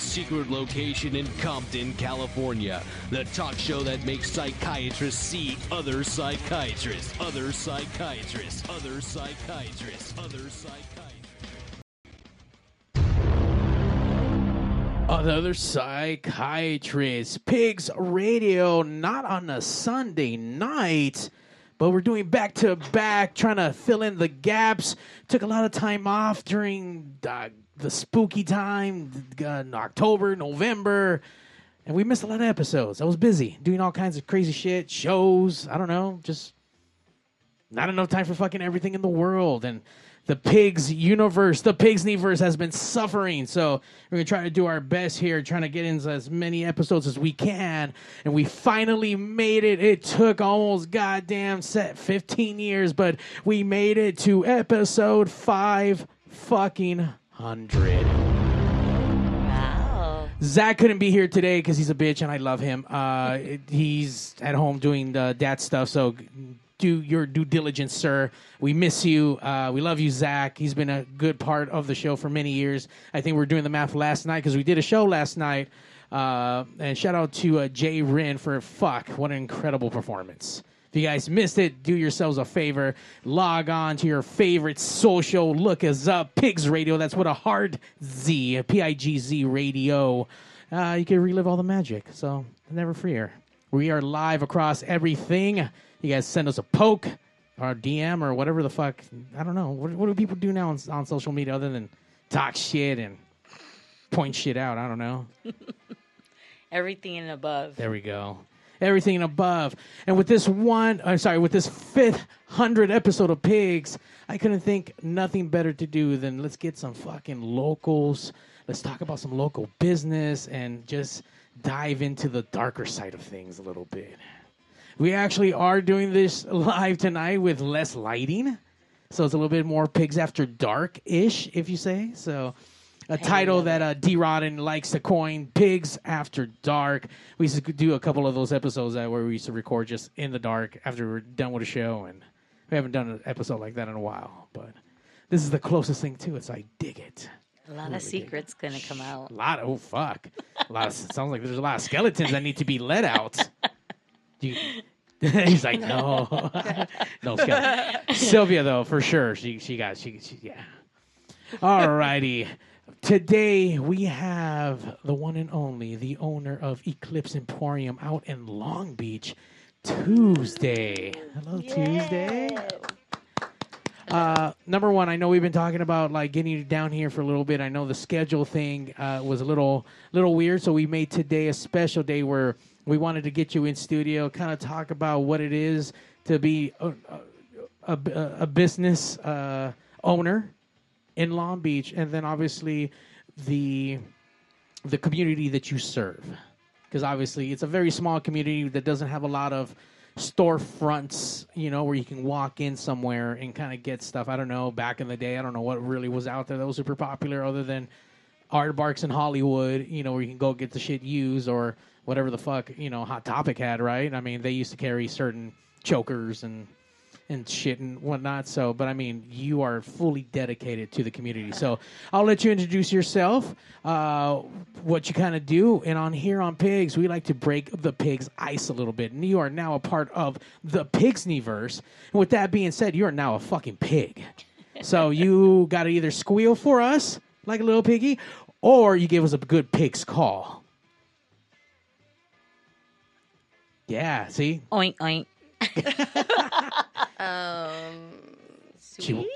Secret location in Compton, California. The talk show that makes psychiatrists see other psychiatrists, other psychiatrists, other psychiatrists, other psychiatrists. Other psychiatrists. Pigz Radio, not on a Sunday night, but we're doing back to back, trying to fill in the gaps. Took a lot of time off during uh, the spooky time, uh, in October, November, and we missed a lot of episodes. I was busy doing all kinds of crazy shit, shows. I don't know, just not enough time for fucking everything in the world and the pigs universe the pigs universe has been suffering so we're gonna try to do our best here trying to get into as many episodes as we can and we finally made it it took almost goddamn set 15 years but we made it to episode 5 fucking 100 Wow. Zach couldn't be here today because he's a bitch and I love him. Uh, it- he's at home doing the dad stuff, so do your due diligence, sir. We miss you. Uh, we love you, Zach. He's been a good part of the show for many years. I think we are doing the math last night because we did a show last night. Uh, and shout out to uh, Jay Rin for fuck, what an incredible performance. If you guys missed it, do yourselves a favor. Log on to your favorite social. Look us up. Pigz Radio. That's what a hard Z, P I G Z Radio. Uh, you can relive all the magic. So never fear. We are live across everything. You guys send us a poke or a DM or whatever the fuck. I don't know. What, what do people do now on, on social media other than talk shit and point shit out? I don't know. Everything and above. There we go. Everything above. And with this one, I'm sorry, with this fifth hundred episode of Pigs, I couldn't think nothing better to do than let's get some fucking locals. Let's talk about some local business and just dive into the darker side of things a little bit. We actually are doing this live tonight with less lighting. So it's a little bit more pigs after dark ish, if you say. So a title that uh, D Rodden likes to coin pigs after dark. We used to do a couple of those episodes that where we used to record just in the dark after we were done with a show, and we haven't done an episode like that in a while. But this is the closest thing to it, so I dig it. A lot of secrets gonna come out. A lot of oh fuck, a lot of sounds like there's a lot of skeletons that need to be let out. Do you, he's like no, no skeleton. Sylvia though for sure she she got she, she yeah. Alrighty. Today we have the one and only, the owner of Eclipsed Emporium out in Long Beach, Tuesday. Hello, Tuesday. Uh, number one, I know we've been talking about like getting you down here for a little bit. I know the schedule thing uh, was a little little weird, so we made today a special day where we wanted to get you in studio, kind of talk about what it is to be a, a, a, a business uh, owner in Long Beach, and then obviously the the community that you serve, because obviously it's a very small community that doesn't have a lot of storefronts, you know, where you can walk in somewhere and kind of get stuff. I don't know. Back in the day, I don't know what really was out there that was super popular, other than Art Barks in Hollywood, you know, where you can go get the shit used or whatever the fuck, you know, Hot Topic had, right? I mean, they used to carry certain chokers and and shit and whatnot. So, but I mean, you are fully dedicated to the community. So, I'll let you introduce yourself, uh, what you kind of do, and on here on Pigs, we like to break the pigs' ice a little bit. And you are now a part of the Pigsniverse. And with that being said, you are now a fucking pig. So you got to either squeal for us like a little piggy, or you give us a good pig's call. Yeah, see, Oink oink. Um, She-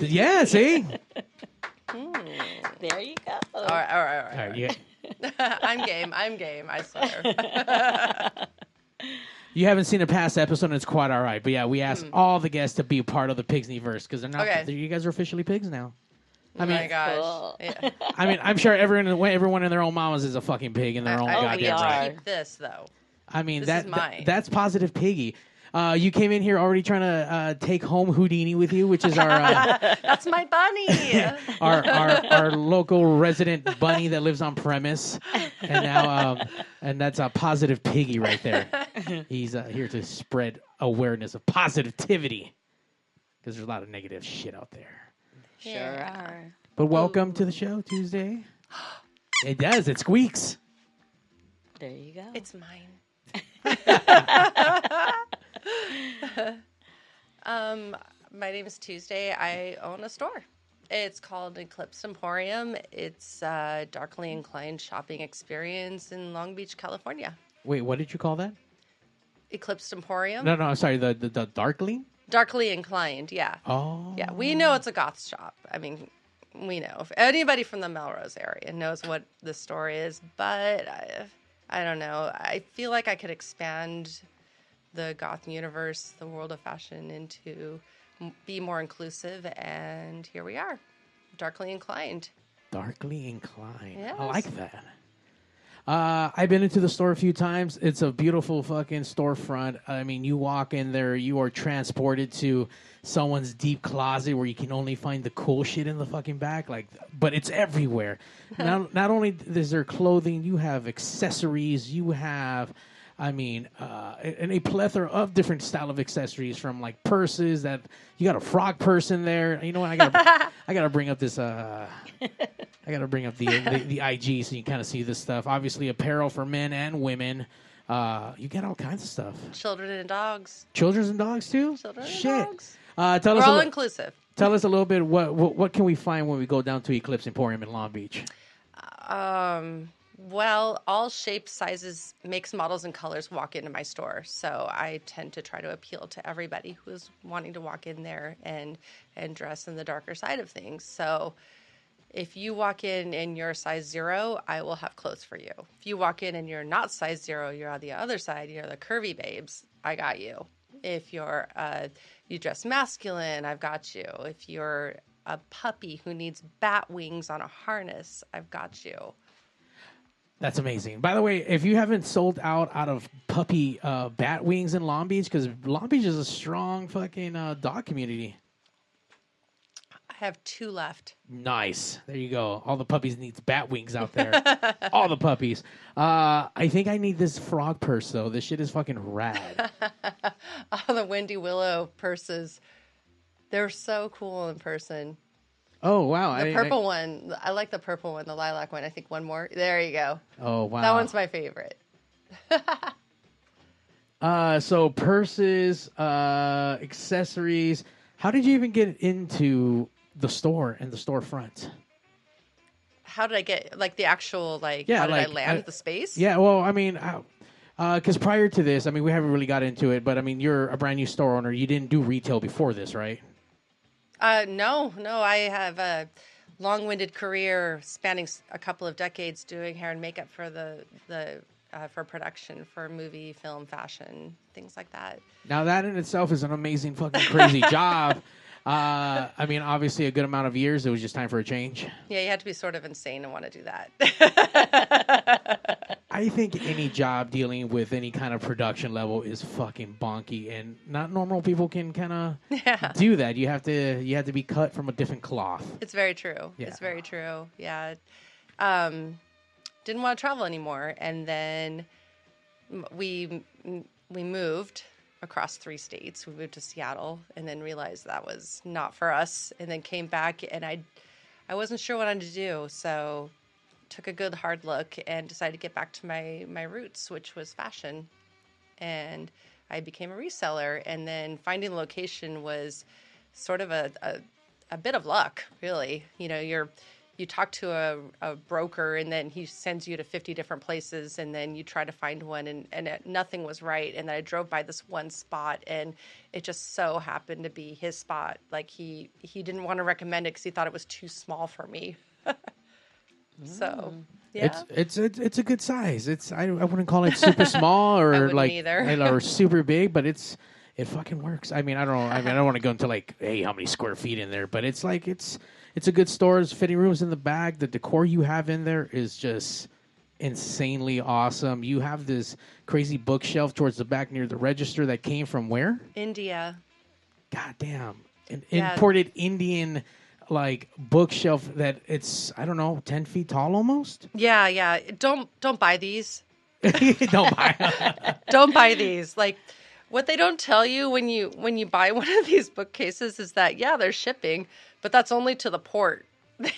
yeah, see. There you go. all right, all right, all right. All right, you, I'm game. I'm game. I swear. you haven't seen a past episode, and it's quite all right. But yeah, we asked all the guests to be a part of the Pigsniverse because they're not. Okay. they're- You guys are officially pigs now. I oh mean, my gosh. Cool. Yeah. I mean, I'm sure everyone, everyone in their own mamas is a fucking pig in their own I, I goddamn we are. right. keep this though. I mean, This that, is that- mine. that's positive piggy. Uh, you came in here already trying to uh, take home Houdini with you, which is our uh, That's my bunny. our, our our local resident bunny that lives on premise, and now um, and that's a positive piggy right there. He's uh, here to spread awareness of positivity because there's a lot of negative shit out there. Sure are. But welcome to the show Tuesday. It does. It squeaks. There you go. it's mine. um, my name is Tuesday. I own a store. It's called Eclipsed Emporium. It's a darkly inclined shopping experience in Long Beach, California. Wait, what did you call that? Eclipsed Emporium. No, no, I'm sorry. The the, the Darkling. Darkly inclined, yeah. Oh, Yeah, we know it's a goth shop. I mean, we know. If anybody from the Melrose area knows what the store is, but I, I don't know. I feel like I could expand the goth universe, the world of fashion, into be more inclusive, and here we are, darkly inclined. Darkly inclined. I like that. Uh, I've been into the store a few times. It's a beautiful fucking storefront. I mean, you walk in there, you are transported to someone's deep closet where you can only find the cool shit in the fucking back. Like, but it's everywhere. not not only is there clothing, you have accessories. You have, I mean, uh, and a plethora of different style of accessories from like purses that you got a frog purse in there. You know what? I got I got to bring up this. Uh, I got to bring up the, the the IG so you kind of see this stuff. Obviously, apparel for men and women. Uh, you get all kinds of stuff. Children and dogs. Children and dogs too. Children and dogs. Uh, tell We're us. All li- inclusive. tell us a little bit. What, what what can we find when we go down to Eclipsed Emporium in Long Beach? Um, well, all shapes, sizes, makes, models, and colors walk into my store. So I tend to try to appeal to everybody who's wanting to walk in there and and dress in the darker side of things. So if you walk in and you're size zero, I will have clothes for you. If you walk in and you're not size zero, you're on the other side, you're the curvy babes, I got you. If you're uh, you dress masculine, I've got you. If you're a puppy who needs bat wings on a harness, I've got you. That's amazing. By the way, if you haven't sold out out of puppy uh, bat wings in Long Beach, because Long Beach is a strong fucking uh, dog community. I have two left. Nice. There you go. All the puppies needs bat wings out there. All the puppies. Uh, I think I need this frog purse though. This shit is fucking rad. All the Wendy Willow purses. They're so cool in person. Oh wow. The I- purple one. I like the purple one, the lilac one. I think one more. There you go. oh wow. That one's my favorite. Uh, so purses, uh, accessories. How did you even get into the store and the storefront? How did I get like the actual like? Yeah, how did like, I land uh, the space? Yeah, well, I mean, because prior to this, I mean, we haven't really got into it, but I mean, you're a brand new store owner. You didn't do retail before this, right? Uh, no, no. I have a long-winded career spanning a couple of decades doing hair and makeup for the the uh, for production for movie, film, fashion, things like that. Now that in itself is an amazing, fucking crazy job. Uh, I mean, obviously, a good amount of years. It was just time for a change. Yeah, you had to be sort of insane to want to do that. I think any job dealing with any kind of production level is fucking bonky, and not normal people can kind of yeah. do that. You have to you have to be cut from a different cloth. It's very true. Yeah. It's very true. Yeah. Um, didn't want to travel anymore, and then we we moved across three states. We moved to Seattle, and then realized that was not for us. And then came back, and I I wasn't sure what I wanted to do, so took a good hard look and decided to get back to my my roots, which was fashion. And I became a reseller, and then finding the location was sort of a, a a bit of luck, really. You know, you're you talk to a, a broker and then he sends you to 50 different places and then you try to find one and, and it, nothing was right and then i drove by this one spot and it just so happened to be his spot like he he didn't want to recommend it because he thought it was too small for me so mm. yeah It's it's it's it's a good size. It's I, I wouldn't call it super small or like either. or super big, but it's it fucking works. I mean, I don't know. I mean, I don't want to go into like, hey, how many square feet in there? But it's like it's it's a good store. There's fitting rooms in the back. The decor you have in there is just insanely awesome. You have this crazy bookshelf towards the back near the register that came from where? india God damn. An Yeah. imported Indian like bookshelf that it's I don't know, ten feet tall almost. yeah yeah. Don't don't buy these. Don't buy. don't buy these. Like what they don't tell you when you when you buy one of these bookcases is that yeah they're shipping but that's only to the port.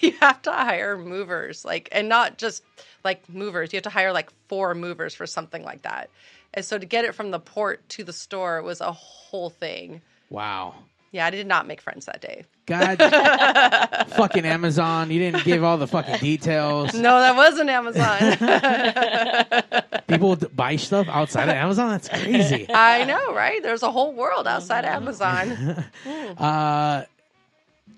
You have to hire movers like and not just like movers. You have to hire like four movers for something like that. And so to get it from the port to the store was a whole thing. Wow. Yeah, I did not make friends that day. God, fucking Amazon. You didn't give all the fucking details. No, that wasn't Amazon. People d- buy stuff outside of Amazon. That's crazy. I know, right? There's a whole world outside Amazon. Uh,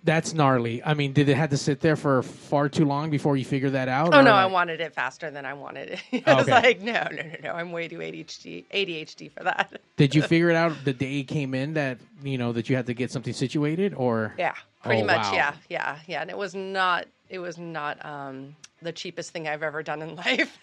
that's gnarly. I mean, did it have to sit there for far too long before you figured that out? Oh no, I wanted it faster than I wanted it. I Oh, was like, no, no, no, no. I'm way too ADHD, ADHD for that. Did you figure it out the day it came in that you know that you had to get something situated, or Yeah, pretty Oh, much. wow. Yeah, yeah, yeah. And it was not. It was not um, the cheapest thing I've ever done in life.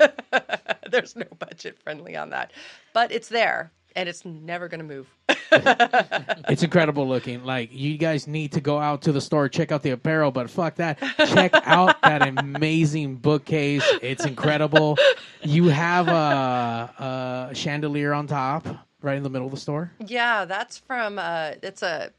There's no budget friendly on that, but it's there and it's never going to move. It's incredible looking. Like you guys need to go out to the store, check out the apparel, but fuck that. Check out that amazing bookcase. It's incredible. You have a, a chandelier on top, right in the middle of the store. Yeah, that's from uh it's a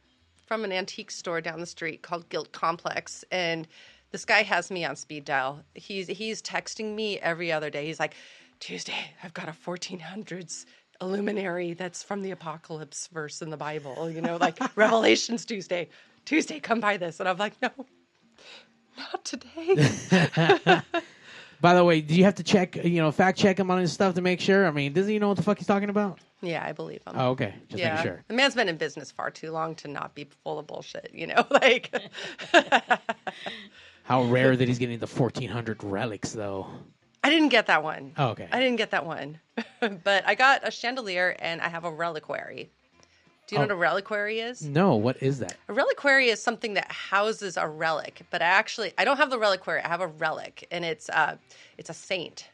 from an antique store down the street called Guilt Complex and this guy has me on speed dial. He's he's texting me every other day. He's like, "Tuesday, I've got a 1400s illuminary that's from the apocalypse verse in the Bible, you know, like Revelations Tuesday. Tuesday, come buy this." And I'm like, "No. Not today." By the way, do you have to check, you know, fact check him on his stuff to make sure? I mean, doesn't he know what the fuck he's talking about? yeah, I believe him. Oh, okay. Just yeah. making sure. The man's been in business far too long to not be full of bullshit, you know, like How rare that he's getting the 1400 relics, though. I didn't get that one. Oh, okay. I didn't get that one. but I got a chandelier and I have a reliquary. Do you know Oh. what a reliquary is? No, what is that? A reliquary is something that houses a relic, but I actually I don't have the reliquary. I have a relic and it's uh it's a saint.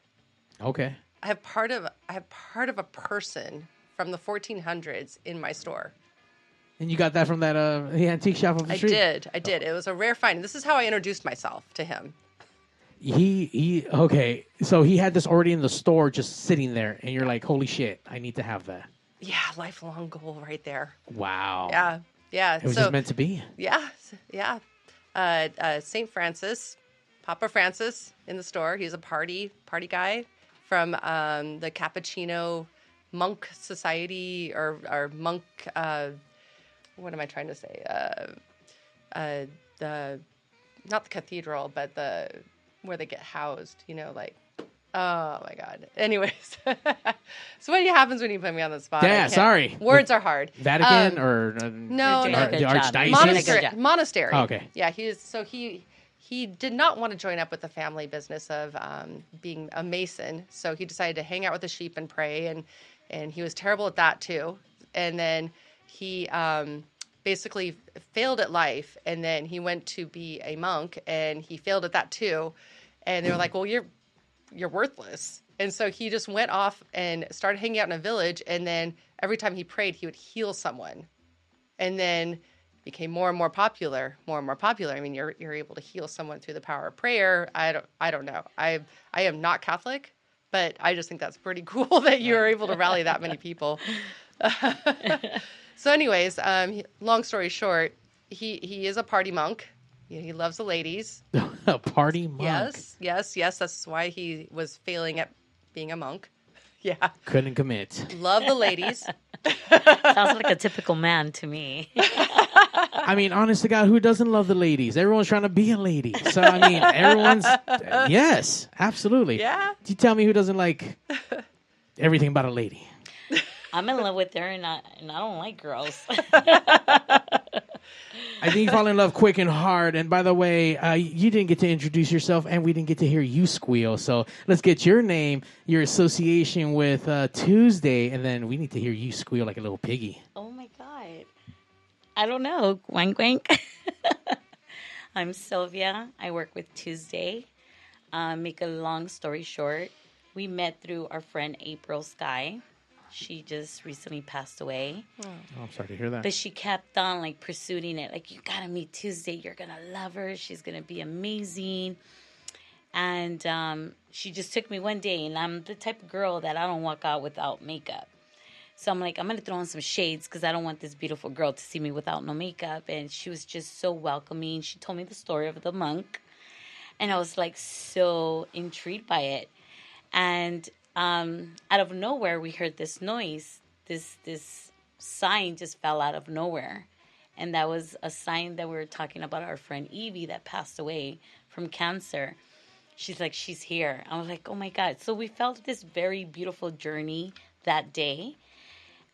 Okay. I have part of I have part of a person from the 1400s in my store. And you got that from that uh, the antique shop up the I street? did. I did. It was a rare find. This is how I introduced myself to him. He he okay. So he had this already in the store just sitting there and you're like, "Holy shit, I need to have that." Yeah, lifelong goal right there. Wow. Yeah. Yeah. It was so just meant to be. Yeah, yeah. Uh, uh, Saint Francis, Papa Francis in the store. He's a party party guy from um, the Cappuccino Monk Society or or monk. Uh, what am I trying to say? Uh, uh, the not the cathedral, but the where they get housed. You know, like. Oh my god. Anyways, so what happens when you put me on the spot? Yeah, sorry. Words are hard. Vatican Um, or uh, no, no. the archdiocese? You're doing a good monastery. Monastery. Oh, okay. Yeah, he was so he he did not want to join up with the family business of um, being a mason. So he decided to hang out with the sheep and pray, and and he was terrible at that too. And then he um, basically failed at life, and then he went to be a monk, and he failed at that too. And they were like, "Well, you're you're worthless." And so he just went off and started hanging out in a village, and then every time he prayed, he would heal someone and then became more and more popular, more and more popular. I mean, you're you're able to heal someone through the power of prayer. I don't I don't know. I I am not Catholic, but I just think that's pretty cool that you are able to rally that many people. so, anyways, um, long story short, he he is a party monk. He, he loves the ladies. a party monk. Yes, yes, yes. That's why he was failing at being a monk. Yeah, Couldn't commit. love the ladies. Sounds like a typical man to me. I mean, honest to God, who doesn't love the ladies? Everyone's trying to be a lady. So I mean, everyone's yes, absolutely. Yeah. You tell me who doesn't like everything about a lady. I'm in love with her, and I and I don't like girls. I think you fall in love quick and hard. And by the way, uh, you didn't get to introduce yourself, and we didn't get to hear you squeal. So let's get your name, your association with uh, Tuesday, and then we need to hear you squeal like a little piggy. oh my god, I don't know. Wank wank. I'm Sylvia. I work with Tuesday. Uh, make a long story short, we met through our friend April Sky. She just recently passed away. Oh, I'm sorry to hear that. But she kept on like pursuing it. Like, you gotta meet Tuesday. You're gonna love her. She's gonna be amazing. And um, she just took me one day, and I'm the type of girl that I don't walk out without makeup. So I'm like, I'm gonna throw on some shades because I don't want this beautiful girl to see me without no makeup. And she was just so welcoming. She told me the story of the monk, and I was like so intrigued by it. And um, out of nowhere, we heard this noise. This this sign just fell out of nowhere, And that was a sign that we were talking about our friend Evie that passed away from cancer. She's like, she's here. I was like, oh my God. So we felt this very beautiful journey that day.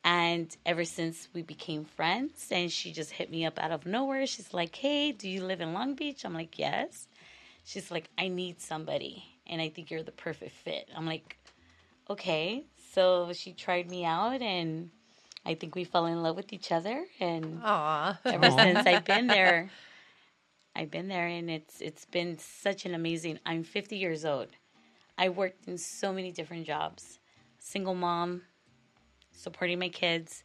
And ever since we became friends, and she just hit me up out of nowhere. She's like, hey, do you live in Long Beach? I'm like, yes. She's like, I need somebody, and I think you're the perfect fit. I'm like, okay. So she tried me out, and I think we fell in love with each other. And Aw. ever since I've been there, I've been there, and it's it's been such an amazing. I'm 50 years old. I worked in so many different jobs, single mom, supporting my kids,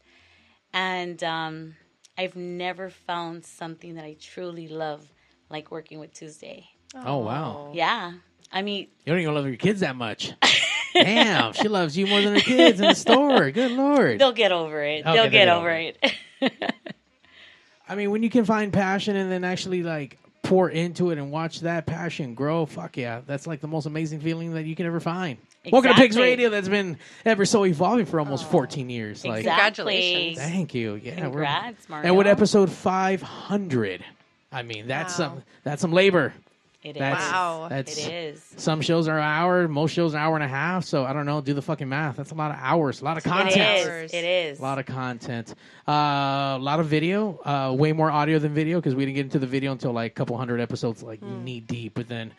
and um, I've never found something that I truly love like working with Tuesday. Oh wow. Yeah, I mean, You don't even love your kids that much. Damn, she loves you more than her kids in the store. Good lord. they'll get over it. Okay, they'll they'll get get over over it. I mean, when you can find passion and then actually like pour into it and watch that passion grow, fuck yeah, that's like the most amazing feeling that you can ever find. Welcome to Pigz Radio. That's been ever so evolving for almost 14 years. Like, exactly. Congratulations. thank you. Yeah, we're- Congrats, Mario. and with episode 500, I mean, that's Wow. some that's some labor. It is. That's, Wow. That's It is. Some shows are an hour, most shows an hour and a half. So I don't know. Do the fucking math. That's a lot of hours, a lot of content. is. Hours. It is. A lot of content. Uh, a lot of video. Uh, way more audio than video because we didn't get into the video until like a couple hundred episodes, like Hmm. knee deep. But then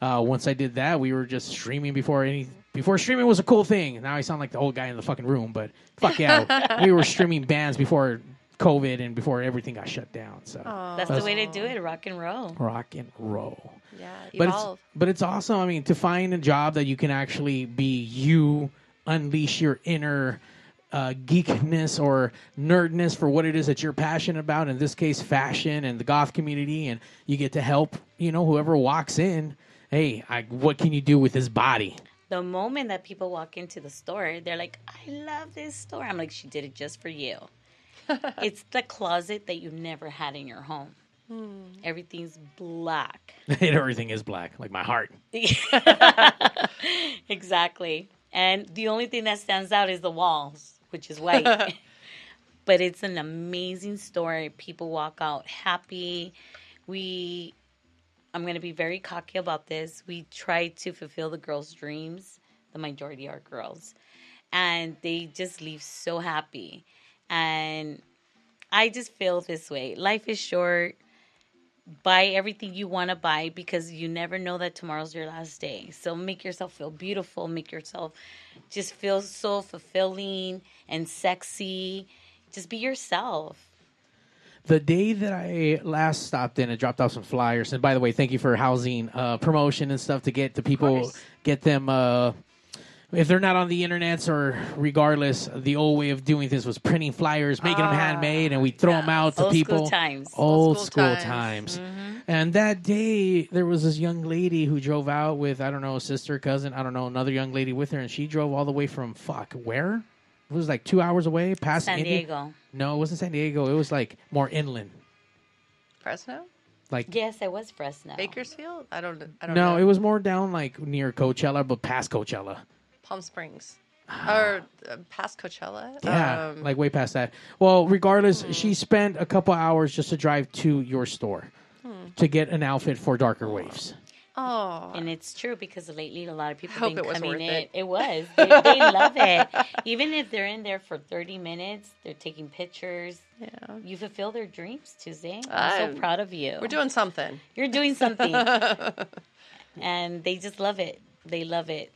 uh, once I did that, we were just streaming before any before streaming was a cool thing. Now I sound like the old guy in the fucking room, but fuck yeah, we were streaming bands before COVID and before everything got shut down. So That's the way to do it. Rock and roll. rock and roll. Yeah, But evolve. it's but it's awesome. I mean, to find a job that you can actually be you, unleash your inner uh, geekness or nerdness for what it is that you're passionate about. In this case, fashion and the goth community, and you get to help. You know, whoever walks in. Hey, I, what can you do with this body? The moment that people walk into the store, they're like, I love this store. I'm like, she did it just for you. it's the closet that you never had in your home. Hmm. Everything's black. and everything is black, like my heart. exactly. And the only thing that stands out is the walls, which is white. but it's an amazing story. People walk out happy. We, I'm going to be very cocky about this. We try to fulfill the girls' dreams. The majority are girls. And they just leave so happy. And I just feel this way. Life is short buy everything you want to buy because you never know that tomorrow's your last day. So make yourself feel beautiful, make yourself just feel so fulfilling and sexy. Just be yourself. The day that I last stopped in and dropped off some flyers, and by the way, thank you for housing uh, promotion and stuff to get the people, get them. Uh, if they're not on the internets or regardless, the old way of doing this was printing flyers, making them ah, handmade, and we throw them out to Old school people. times. Old, Old school school times. times. Mm-hmm. And that day, there was this young lady who drove out with I don't know, sister, cousin, I don't know, another young lady with her, and she drove all the way from fuck where? It was like two hours away, past San India. Diego. No, it wasn't San Diego. It was like more inland. Fresno, Like Yes, it was Fresno. Bakersfield. I don't. I don't know. no, know. it was more down like near Coachella, but past Coachella. Palm Springs, or uh, past Coachella. Yeah, Um, like way past that. Well, regardless, she spent a couple hours just to drive to your store to get an outfit for Darker Waves. oh, And it's true because lately a lot of people Hope been it was coming worth in. it. It was. They, they love it. Even if they're in there for 30 minutes, they're taking pictures. yeah. You fulfill their dreams, Tuesday. I'm I'm- so proud of you. We're doing something. You're doing something. and they just love it. They love it.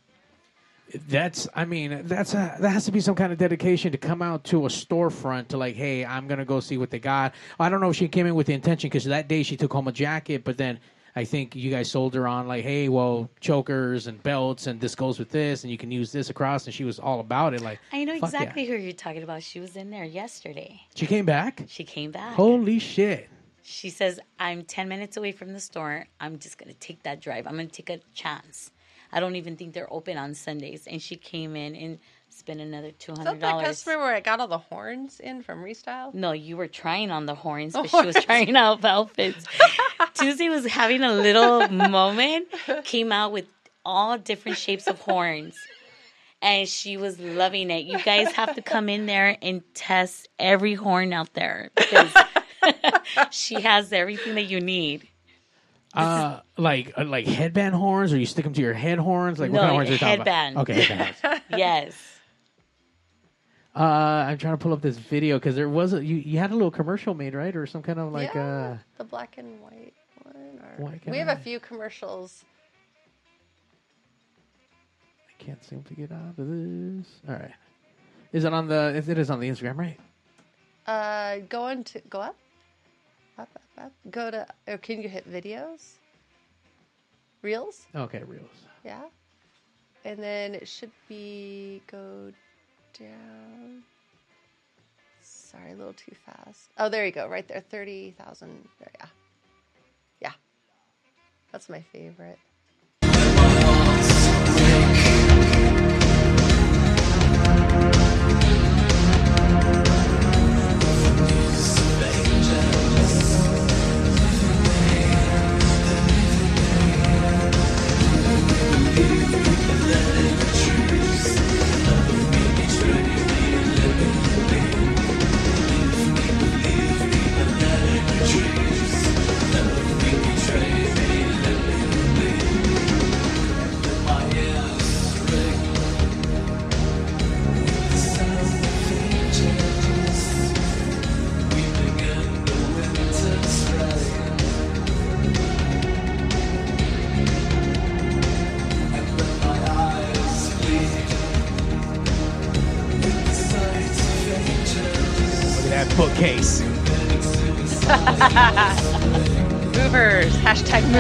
That's, I mean, that's a, that has to be some kind of dedication to come out to a storefront to like, hey, I'm gonna go see what they got. I don't know if she came in with the intention because that day she took home a jacket, but then I think you guys sold her on like, hey, well, chokers and belts, and this goes with this, and you can use this across, and she was all about it. Like, I know fuck yeah. exactly who you're talking about. She was in there yesterday. She came back. She came back. Holy shit! She says, I'm 10 minutes away from the store. I'm just going to take that drive. I'm going to take a chance. I don't even think they're open on Sundays. And she came in and spent another Is that the $200. customer where I got all the horns in from Restyle? No, you were trying on the horns, but she was trying out outfits. Tuesday was having a little moment, came out with all different shapes of horns. And she was loving it. You guys have to come in there and test every horn out there. Because she has everything that you need. Uh, like uh, like headband horns, or you stick them to your head horns. Like No, what kind of horns are you talking headband. about? Okay, headband horns. Yes. Uh, I'm trying to pull up this video because there was a you, you had a little commercial made right or some kind of like yeah, uh the black and white one. Or... White and we have a few commercials. I can't seem to get out of this. All right, is it on the? It is on the Instagram, right? Uh, go into go up, up, up, up. Go to. Or can you hit videos? Reels, Okay, reels. yeah. And then it should be go down. Sorry, a little too fast. Oh, there you go. Right there, thirty thousand. There, yeah, yeah. That's my favorite.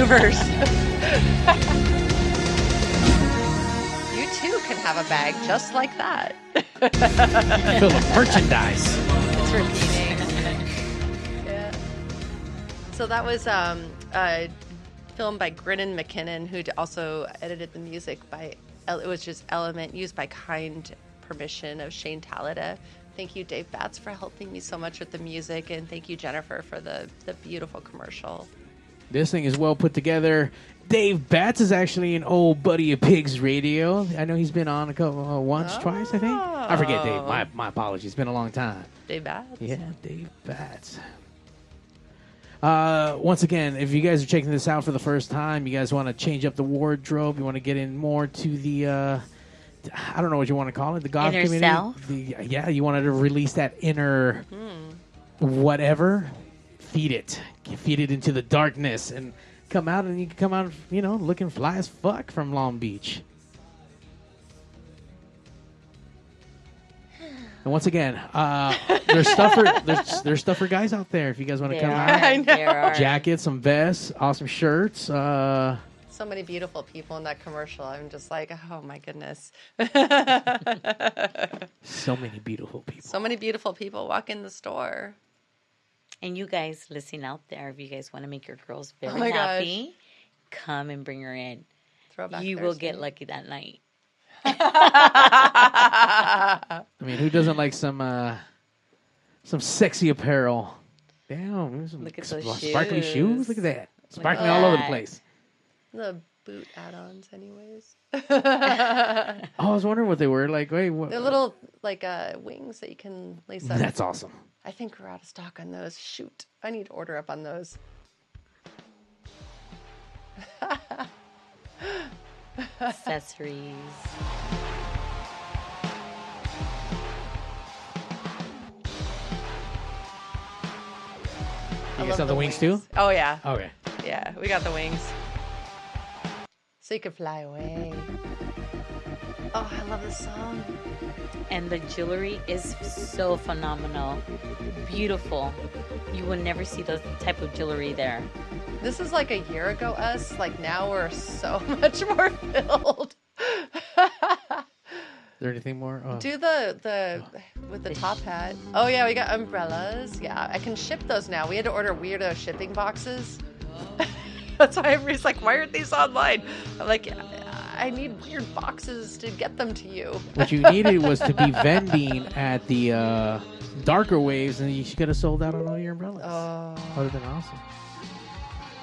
Hashtag movers. you too can have a bag just like that. Full of merchandise. It's repeating. yeah. So that was um, uh, filmed by Grinnan McKinnon, who also edited the music by. It was just Element, used by kind permission of Shane Talada. Thank you, Dave Batts, for helping me so much with the music, and thank you, Jennifer, for the the beautiful commercial. This thing is well put together. Dave Batts is actually an old buddy of Pigz Radio. I know he's been on a couple uh, once, twice, I think. I forget, Dave. My my apologies. It's been a long time. Dave Batts. Yeah, Dave Batts. Uh, once again, if you guys are checking this out for the first time, you guys want to change up the wardrobe, you want to get in more to the, uh, I don't know what you want to call it, the goth Inner community. The, yeah, you wanted to release that inner whatever. Feed it, feed it into the darkness, and come out, and you can come out, you know, looking fly as fuck from Long Beach. And once again, uh, there's stuff for there's, there's stuff for guys out there. If you guys want to come are. out, I know. There are. jackets, some vests, awesome shirts. Uh, So many beautiful people in that commercial. I'm just like, oh my goodness. so many beautiful people. So many beautiful people walk in the store. And you guys listening out there, if you guys want to make your girls very Oh my gosh. happy, come and bring her in. Throwback you will get lucky that night. I mean, who doesn't like some uh, some sexy apparel? Damn, some Look at those sparkly shoes. shoes. Look at that, Look sparkling all over the place. The boot add-ons, anyways. Oh, I was wondering what they were like. Wait, what? They're little like uh, wings that you can lace up. That's awesome. I think we're out of stock on those. Shoot, I need to order up on those. Accessories. You guys love have the wings too? Oh yeah, Okay. yeah, we got the wings. So you can fly away. Oh, I love this song. And the jewelry is so phenomenal. Beautiful. You will never see those type of jewelry there. This is like a year ago us. Like now we're so much more filled. Is there anything more? Oh. Do the the oh. with the top hat. Oh yeah, we got umbrellas. Yeah, I can ship those now. We had to order weirdo shipping boxes. That's why everybody's like, "Why aren't these online?" I'm like, "I need weird boxes to get them to you." what you needed was to be vending at the uh, darker waves, and you could have sold out on all your umbrellas. Oh, That would have been awesome.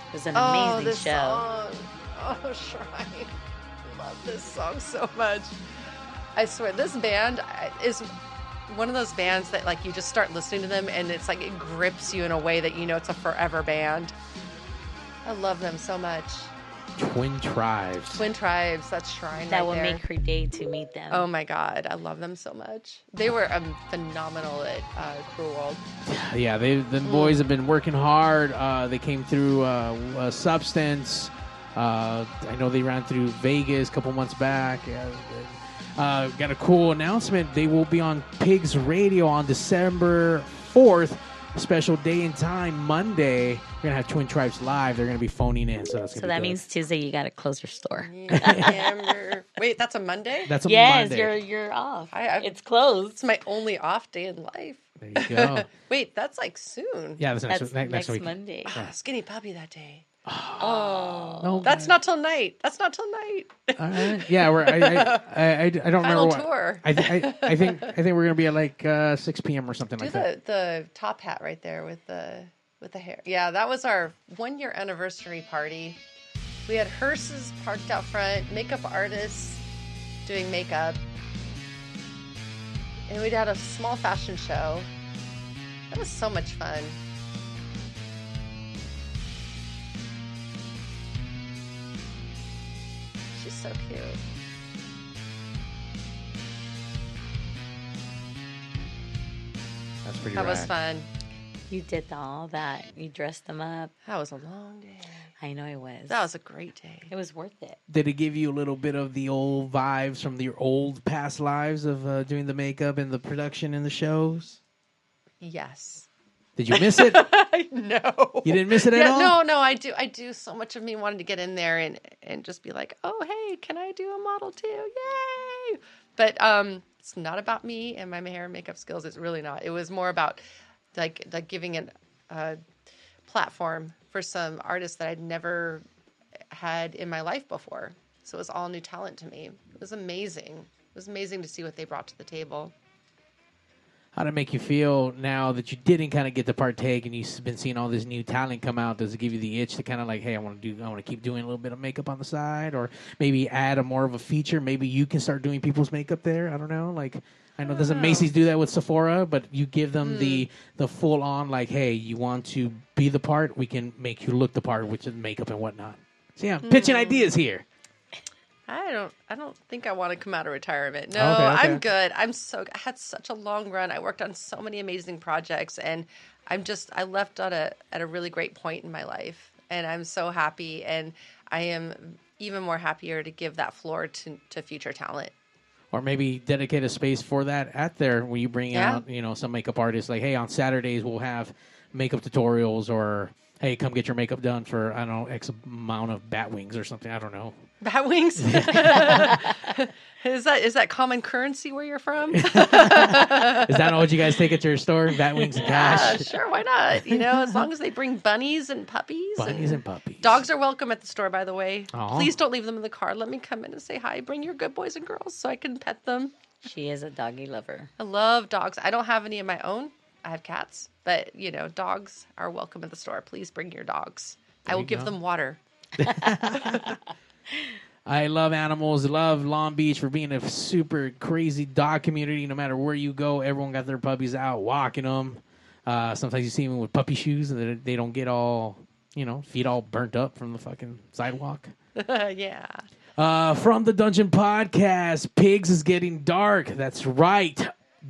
It was an oh amazing this show. song. Oh, Shrine. Love this song so much. I swear, this band is one of those bands that like you just start listening to them and it's like it grips you in a way that you know it's a forever band. I love them so much. Twin Tribes. Twin Tribes, that's Shrine That right will there. make her day to meet them. Oh my god, I love them so much. They were um, phenomenal at uh, Cruel World. Yeah, they the Mm. boys have been working hard. Uh, they came through uh, uh, Substance. Uh, I know they ran through Vegas a couple months back. Yeah, uh, got a cool announcement. They will be on Pigz Radio on December fourth. Special day and time, Monday. We're gonna have Twin Tribes live. They're gonna be phoning in, so that's so that good. means Tuesday you got to close your store. Wait, that's a Monday? that's a yes, Monday. you're you're off. I- I- it's closed. It's my only off day in life. There you go. Wait, that's like soon. Yeah, that's next, That's next, next, week. Monday. Ah, skinny puppy that day. No, That's not till night. That's not till night. All right. Yeah, we're. I, I, I, I, I don't remember Final what. tour. I, th- I, I think. I think we're gonna be at like uh, six p.m. or something Do like that. the the top hat right there with the with the hair. Yeah, that was our one year anniversary party. We had hearses parked out front, makeup artists doing makeup, and we'd had a small fashion show. That was so much fun. She's so cute. That's pretty. That was fun. You did all that. You dressed them up. That was a long day. I know it was. That was a great day. It was worth it. Did it give you a little bit of the old vibes from your old past lives of uh, doing the makeup and the production and the shows? Yes. Did you miss it? I know. You didn't miss it at Yeah, all. no, no, I do. I do. So much of me wanted to get in there and and just be like, oh, hey, can I do a model too? Yay! But um, it's not about me and my hair and makeup skills. It's really not. It was more about like like giving an a platform for some artists that I'd never had in my life before. So it was all new talent to me. It was amazing. It was amazing to see what they brought to the table. How it make you feel now that you didn't kind of get to partake and you've been seeing all this new talent come out? Does it give you the itch to kind of like, hey, I want to do, I want to keep doing a little bit of makeup on the side, or maybe add a more of a feature? Maybe you can start doing people's makeup there. I don't know. Like, I know doesn't oh, Macy's do that with Sephora, but you give them the hmm. the full on like, hey, you want to be the part, we can make you look the part, which is makeup and whatnot. So yeah, pitching hmm. ideas here. I don't. I don't think I want to come out of retirement. No, Okay, okay. I'm good. I'm so. I had such a long run. I worked on so many amazing projects, and I'm just. I left on a at a really great point in my life, and I'm so happy. And I am even more happier to give that floor to to future talent. Or maybe dedicate a space for that at there when you bring Yeah. out you know some makeup artists like hey on saturdays we'll have makeup tutorials or hey come get your makeup done for i don't know x amount of bat wings or something i don't know Bat wings. is that is that common currency where you're from? is that not what you guys take at your store bat wings and Yeah, sure. Why not? You know, as long as they bring bunnies and puppies. bunnies and puppies Dogs are welcome at the store, by the way. Aw. Please don't leave them in the car. Let me come in and say hi. Bring your good boys and girls so I can pet them. She is a doggy lover. I love dogs. I don't have any of my own. I have cats, but you know, dogs are welcome at the store. Please bring your dogs. I will give go. them water. i love animals love long beach for being a super crazy dog community no matter where you go everyone got their puppies out walking them uh, sometimes you see them with puppy shoes and they- they don't get all you know feet all burnt up from the fucking sidewalk yeah. Uh, from the Dungeon Podcast, Pigs is getting dark. That's right.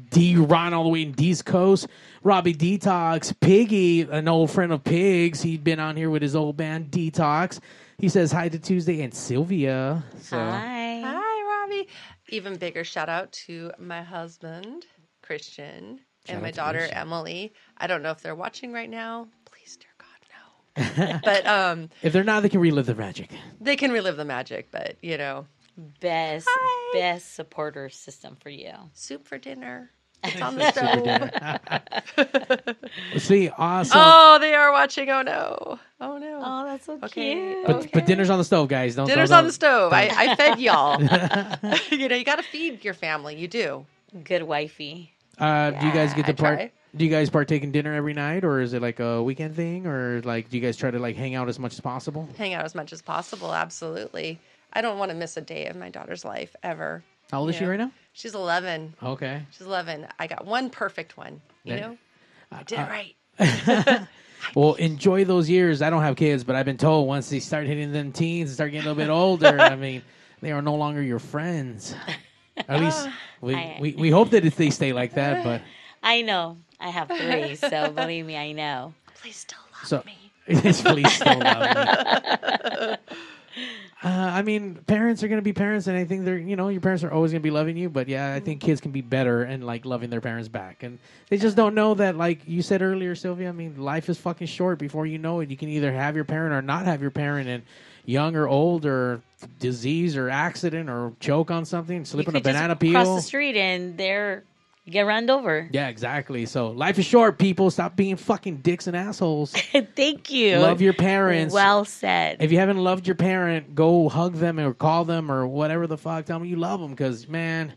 D Ron all the way in East Coast. Robbie Detox, Piggy, an old friend of Pigs. He'd been on here with his old band Detox. He says hi to Tuesday and Sylvia. So Hi. Hi, Robbie. Even bigger shout out to my husband, Christian, Shout and my daughter, Christian. Emily. I don't know if they're watching right now. Please, dear God, no. but um, if they're not, they can relive the magic. they can relive the magic, but you know, Best Hi. best supporter system for you. soup for dinner. It's on the stove. See, awesome. Oh, they are watching. Oh no. Oh no. Oh, that's so Okay. cute. but, but dinner's on the stove, guys. Don't Dinner's don't- on the stove. I, I fed y'all. you know, you got to feed your family. You do. Good wifey. Uh, do you guys get I to part? Do you guys partake in dinner every night, or is it like a weekend thing, or like do you guys try to like hang out as much as possible? Hang out as much as possible. Absolutely. I don't want to miss a day of my daughter's life ever. How old is she right now? She's 11. Okay. She's 11. I got one perfect one. You Yeah. know, uh, I did it uh, right. Well, enjoy those years. I don't have kids, but I've been told once they start hitting them teens and start getting a little bit older, I mean, they are no longer your friends. At least oh, we, I- we, we hope that if they stay like that, but I know. I have three, so believe me, I know. Please still love so me. Yes, please still love me. Uh, I mean, parents are gonna be parents, and I think they're you know your parents are always gonna be loving you. But yeah, I think kids can be better and like loving their parents back, and they just don't know that. Like you said earlier, Sylvia. I mean, life is fucking short. Before you know it, you can either have your parent or not have your parent, and young or old or disease or accident or choke on something, slip You on a banana cross peel. the street and they're you get run over. Yeah, exactly. So life is short, people. Stop being fucking dicks and assholes. Thank you. Love your parents. Well said. If you haven't loved your parent, go hug them or call them or whatever the fuck. Tell them you love them because man,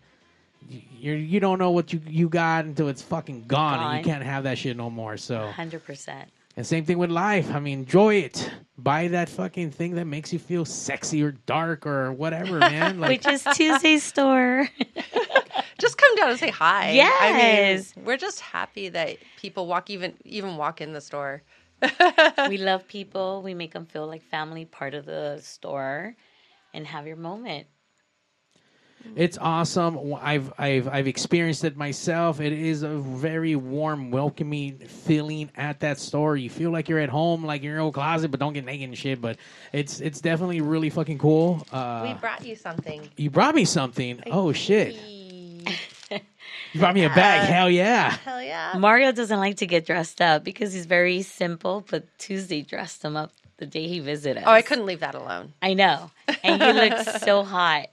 you you don't know what you you got until it's fucking gone, and you can't have that shit no more. So Hundred percent. And same thing with life. I mean, enjoy it. Buy that fucking thing that makes you feel sexy or dark or whatever, man. Like Which is Tuesday store. Just come down and say hi. Yes. I mean, we're just happy that people walk even even walk in the store. we love people. We make them feel like family, part of the store, and have your moment. It's awesome. I've I've I've experienced it myself. It is a very warm, welcoming feeling at that store. You feel like you're at home, like in your old closet, but don't get naked and shit. But it's it's definitely really fucking cool. Uh, we brought you something. you brought me something. Oh shit! You brought me a bag. Hell yeah! Hell yeah. Mario doesn't like to get dressed up because he's very simple, but Tuesday dressed him up the day he visited us. Oh, I couldn't leave that alone. I know. And he looks so hot.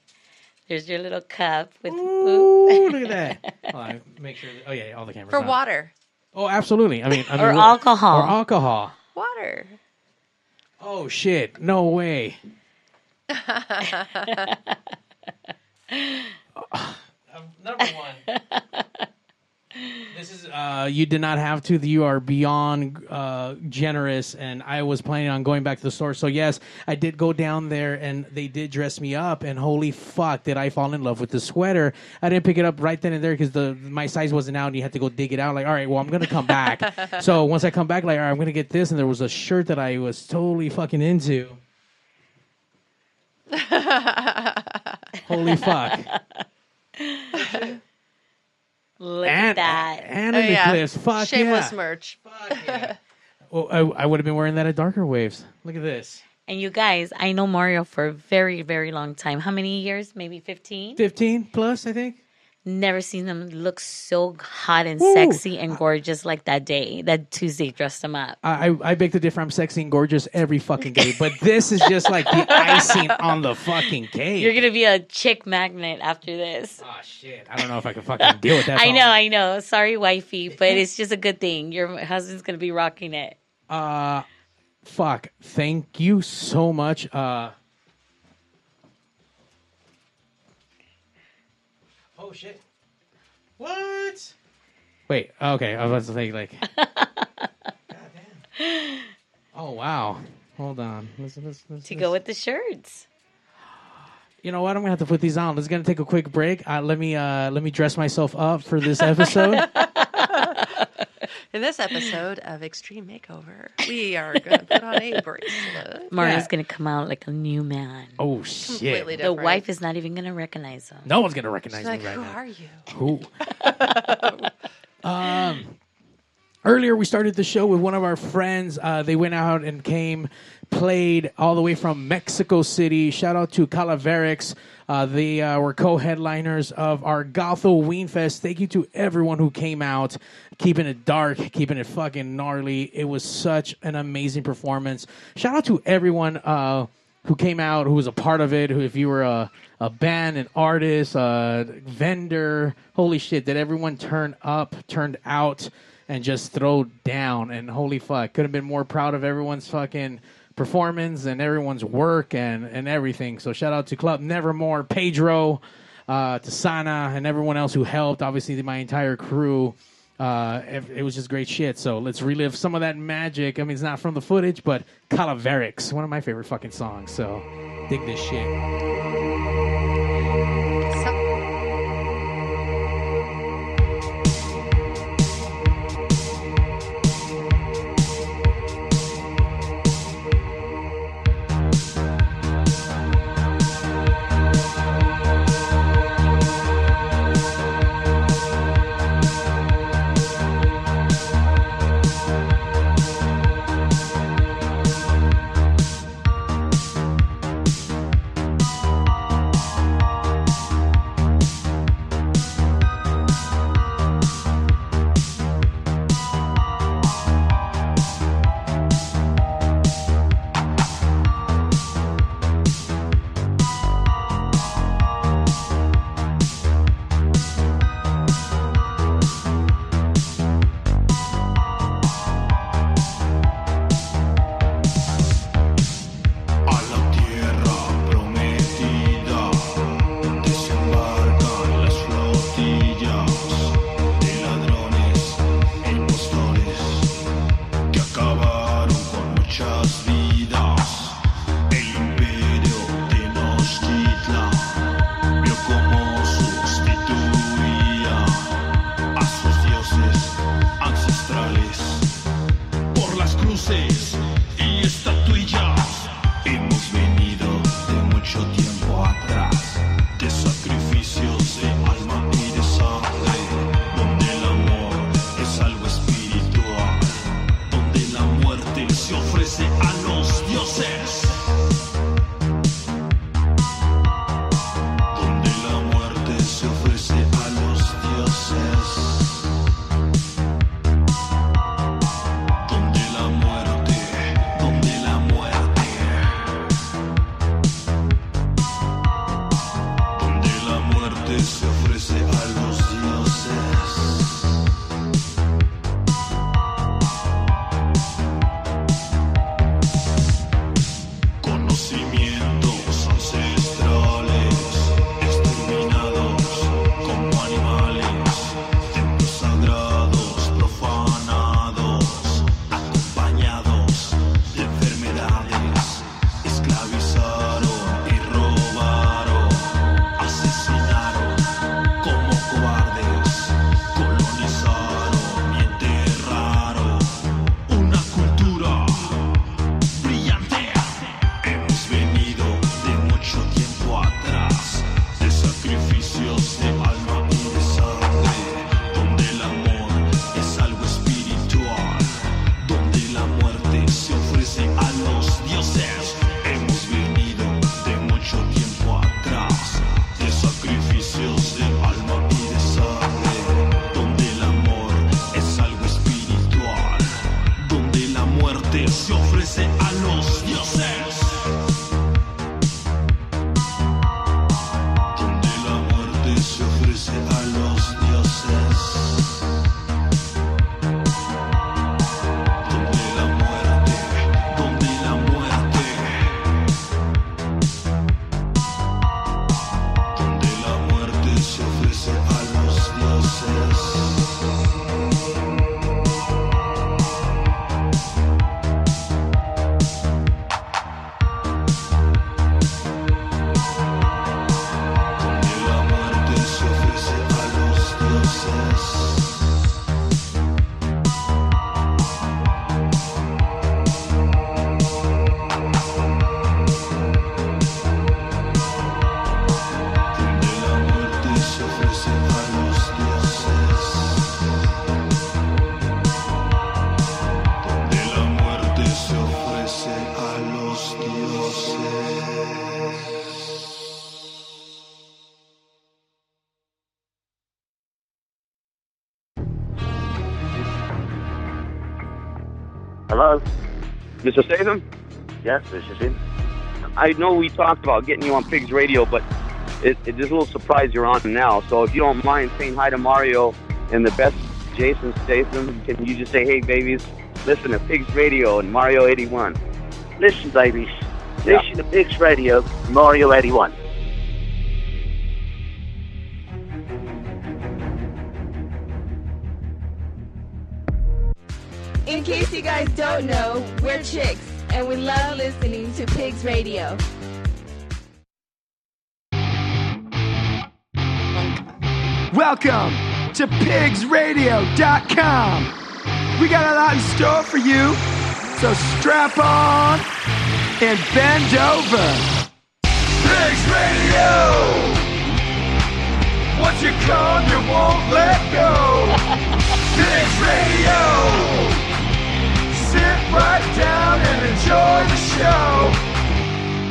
There's your little cup with Ooh, look at that. Oh, Hold on, make sure. oh yeah, all the cameras For on. water. Oh, absolutely. I mean, I mean, or what- alcohol. Or alcohol. Water. Oh shit! No way. Uh, Number one. This is uh, you did not have to. You are beyond uh, generous, and I was planning on going back to the store. So yes, I did go down there, and they did dress me up. And holy fuck, did I fall in love with the sweater? I didn't pick it up right then and there because the my size wasn't out, and you had to go dig it out. Like, all right, well, I'm gonna come back. so once I come back, like, all right, I'm gonna get this, and there was a shirt that I was totally fucking into. Holy fuck! Look And at that. and Oh, yeah. eclipse. Fuck Shameless yeah. merch. Fuck yeah. well, I, I would have been wearing that at Darker Waves. Look at this. And you guys, I know Mario for a very, very long time. How many years? Maybe 15? 15 plus, I think. Never seen them look so hot and Woo. sexy and gorgeous like that day. That Tuesday dressed them up. I, I beg to differ. I'm sexy and gorgeous every fucking day, but this is just like the icing on the fucking cake. You're to be a chick magnet after this. oh shit! I don't know if I can fucking deal with that. I know, I know. Sorry, wifey, but it's just a good thing. Your husband's to be rocking it. Uh, fuck. Thank you so much. Uh. Oh shit! What? Wait. Okay, I was about to say like. Goddamn. Oh wow! Hold on. Let's, let's, let's, To go with the shirts. You know what? I'm gonna have to put these on. Let's gonna take a quick break. Uh, let me uh, let me dress myself up for this episode. In this episode of Extreme Makeover, we are going to put on a bracelet. Mario's Yeah. going to come out like a new man. oh shit! Completely The different. wife is not even going to recognize him. No one's gonna recognize She's like, me right who now. are you? Who? um, earlier we started the show with one of our friends. Uh, they went out and came, played all the way from Mexico City. Shout out to Calaveras. Uh, they uh, were co-headliners of our Gotho Ween Fest. Thank you to everyone who came out, keeping it dark, keeping it fucking gnarly. It was such an amazing performance. Shout out to everyone. Uh, who came out, who was a part of it, who if you were a, a band, an artist, a vendor, holy shit, did everyone turn up, turned out, and just throw down? And holy fuck, could have been more proud of everyone's fucking performance and everyone's work and, and everything. So shout out to Club Nevermore, Pedro, uh, to Sana, and everyone else who helped. Obviously, my entire crew. Uh, it, it was just great shit. So let's relive some of that magic. I mean, it's not from the footage, but Calaveras, one of my favorite fucking songs. So dig this shit. Mr. Statham? Yes, this is him. I know we talked about getting you on Pigz Radio, but it, it, there's a little surprise you're on now. So if you don't mind saying hi to Mario and the best Jason Statham, can you just say, hey, babies, listen to Pigz Radio and Mario 81? Listen, babies. Yeah. Listen to Pigz Radio, Mario 81. Don't know, we're chicks, and we love listening to Pigz Radio. Welcome to pigzradio.com. We got a lot in store for you, so strap on and bend over. Pigz Radio! Once you come, you won't let go. Pigz Radio! Sit right down and enjoy the show.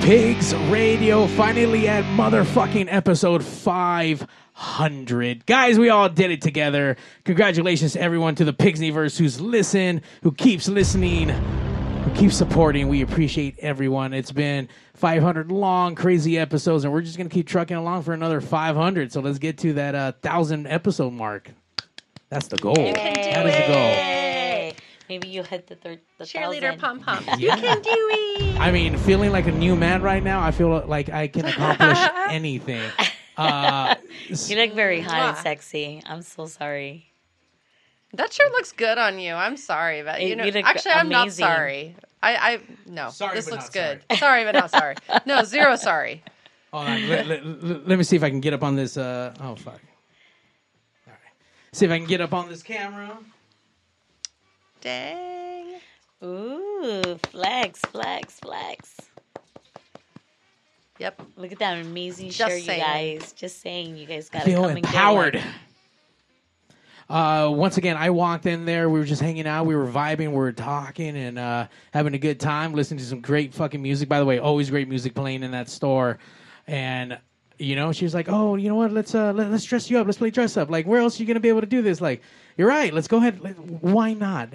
Pigz Radio finally at motherfucking episode 500. Guys, we all did it together. Congratulations to everyone to the Pigsniverse who's listened, who keeps listening, who keeps supporting. We appreciate everyone. It's been 500 long, crazy episodes, and we're just going to keep trucking along for another 500. So let's get to that uh, 1,000 episode mark. That's the goal. You can do That is the goal. It. Maybe you hit the third. The Cheerleader thousand. pom pom. Yeah. You can do it. I mean, feeling like a new man right now, I feel like I can accomplish anything. Uh, You look very hot and Mwah. sexy. I'm so sorry. That shirt looks good on you. I'm sorry, but It- you know, you look actually, I'm not amazing. sorry. I, I no, Sorry, this but looks not good. Sorry. but not sorry. No, zero sorry. Hold on. let, let- let- let me see if I can get up on this. Uh, oh fuck. All right. See if I can get up on this camera. Dang. Ooh, flex, flex, flex. Yep. Look at that amazing Just shirt, saying. you guys. Just saying, you guys got to feel come and get empowered. Uh, once again, I walked in there. We were just hanging out. We were vibing. We were talking and uh, having a good time, listening to some great fucking music. By the way, always great music playing in that store. And you know, she was like, "Oh, you know what? Let's uh, let, let's dress you up. Let's play dress up. Like, where else are you gonna be able to do this? Like, you're right. Let's go ahead. Let- Why not?"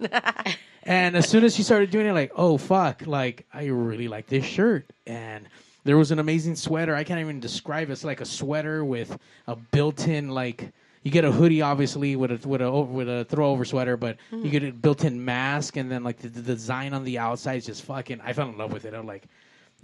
and as soon as she started doing it, like, oh fuck, like I really like this shirt. And there was an amazing sweater. I can't even describe it. It's like a sweater with a built-in like you get a hoodie obviously with a with a with a throw over sweater, but you mm. get a built-in mask and then like the, the design on the outside is just fucking. I fell in love with it. I'm like.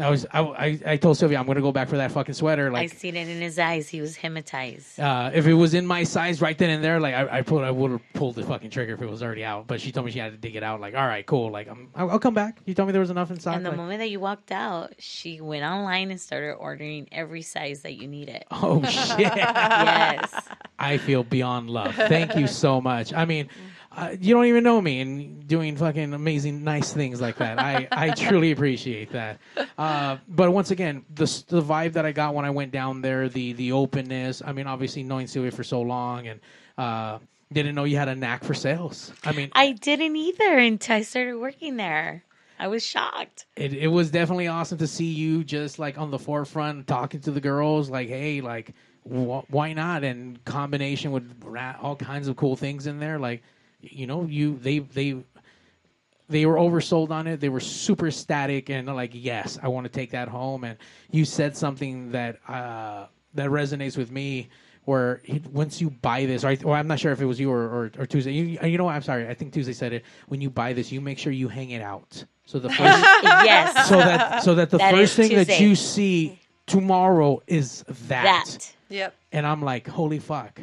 I was I, I, I told Sylvia I'm gonna go back for that fucking sweater. Like I seen it in his eyes. He was hypnotized. uh, if it was in my size right then and there, like I, I put, I would have pulled the fucking trigger if it was already out. But she told me she had to dig it out. Like, all right, cool. Like, I'm, I'll, I'll come back. You told me there was enough inside. And the like, moment that you walked out, she went online and started ordering every size that you needed. oh shit! yes. I feel beyond love. Thank you so much. I mean, uh, you don't even know me and doing fucking amazing, nice things like that. I, I truly appreciate that. Uh, but once again, the the vibe that I got when I went down there, the the openness. I mean, obviously knowing Sylvia for so long and uh, didn't know you had a knack for sales. I mean, I didn't either until I started working there. I was shocked. it, it was definitely awesome to see you just like on the forefront talking to the girls like hey like wh- why not and combination with ra- all kinds of cool things in there like you know you they they they were oversold on it they were super static and they're like yes i want to take that home and you said something that uh that resonates with me where it, once you buy this, or, I, or I'm not sure if it was you or, or, or Tuesday. You, you know what? I'm sorry. I think Tuesday said it. When you buy this, you make sure you hang it out. So the first, yes. so that so that the That first is thing that you see tomorrow is that. That. Yep. And I'm like, holy fuck.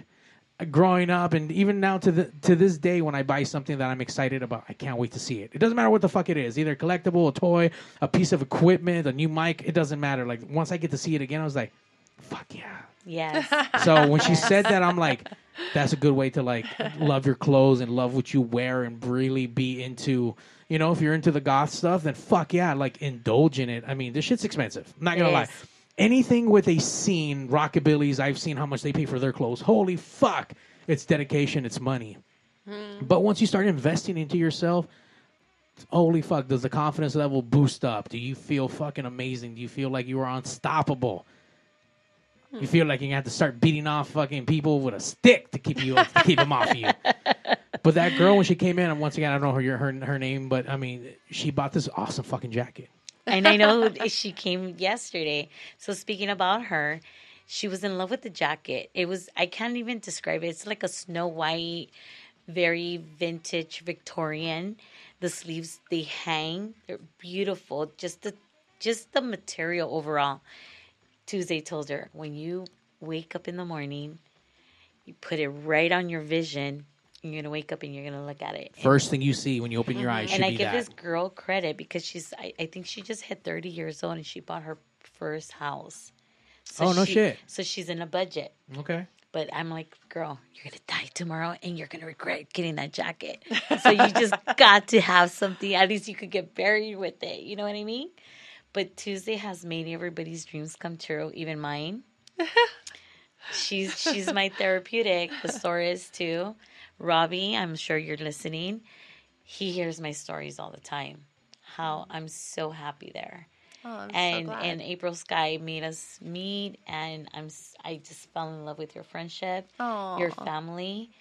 Growing up, and even now to the to this day, when I buy something that I'm excited about, I can't wait to see it. It doesn't matter what the fuck it is, either a collectible, a toy, a piece of equipment, a new mic. It doesn't matter. Like once I get to see it again, I was like, fuck yeah. Yes. So when she said that, I'm like, that's a good way to like love your clothes and love what you wear and really be into. You know, if you're into the goth stuff, then fuck yeah, like indulge in it. I mean, this shit's expensive. I'm not gonna lie. Anything with a scene, rockabillys, I've seen how much they pay for their clothes. Holy fuck, it's dedication, it's money. Hmm. But once you start investing into yourself, holy fuck, does the confidence level boost up? Do you feel fucking amazing? Do you feel like you are unstoppable? You hmm. feel like you have to start beating off fucking people with a stick to keep you to keep them off you. But that girl when she came in, and once again I don't know her her her name, but I mean she bought this awesome fucking jacket. And I know she came yesterday. So speaking about her, she was in love with the jacket. It was I can't even describe it. It's like a snow white, very vintage Victorian. The sleeves they hang. They're beautiful. Just the just the material overall. Tuesday told her when you wake up in the morning, you put it right on your vision. And you're gonna wake up and you're gonna look at it. First thing you see when you open your mm-hmm. eyes should and I give that. this girl credit because she's I, I think she just hit 30 years old and she bought her first house. Oh, no she- shit. So she's in a budget. Okay. But I'm like, girl, you're gonna die tomorrow and you're gonna regret getting that jacket. So you just got to have something. At least you could get buried with it. You know what I mean? But Tuesday has made everybody's dreams come true, even mine. she's she's my therapeutic. The store is too. Robbie, I'm sure you're listening. He hears my stories all the time. How I'm so happy there. Oh, I'm and so glad. and April Sky made us meet, and I'm I just fell in love with your friendship, your family,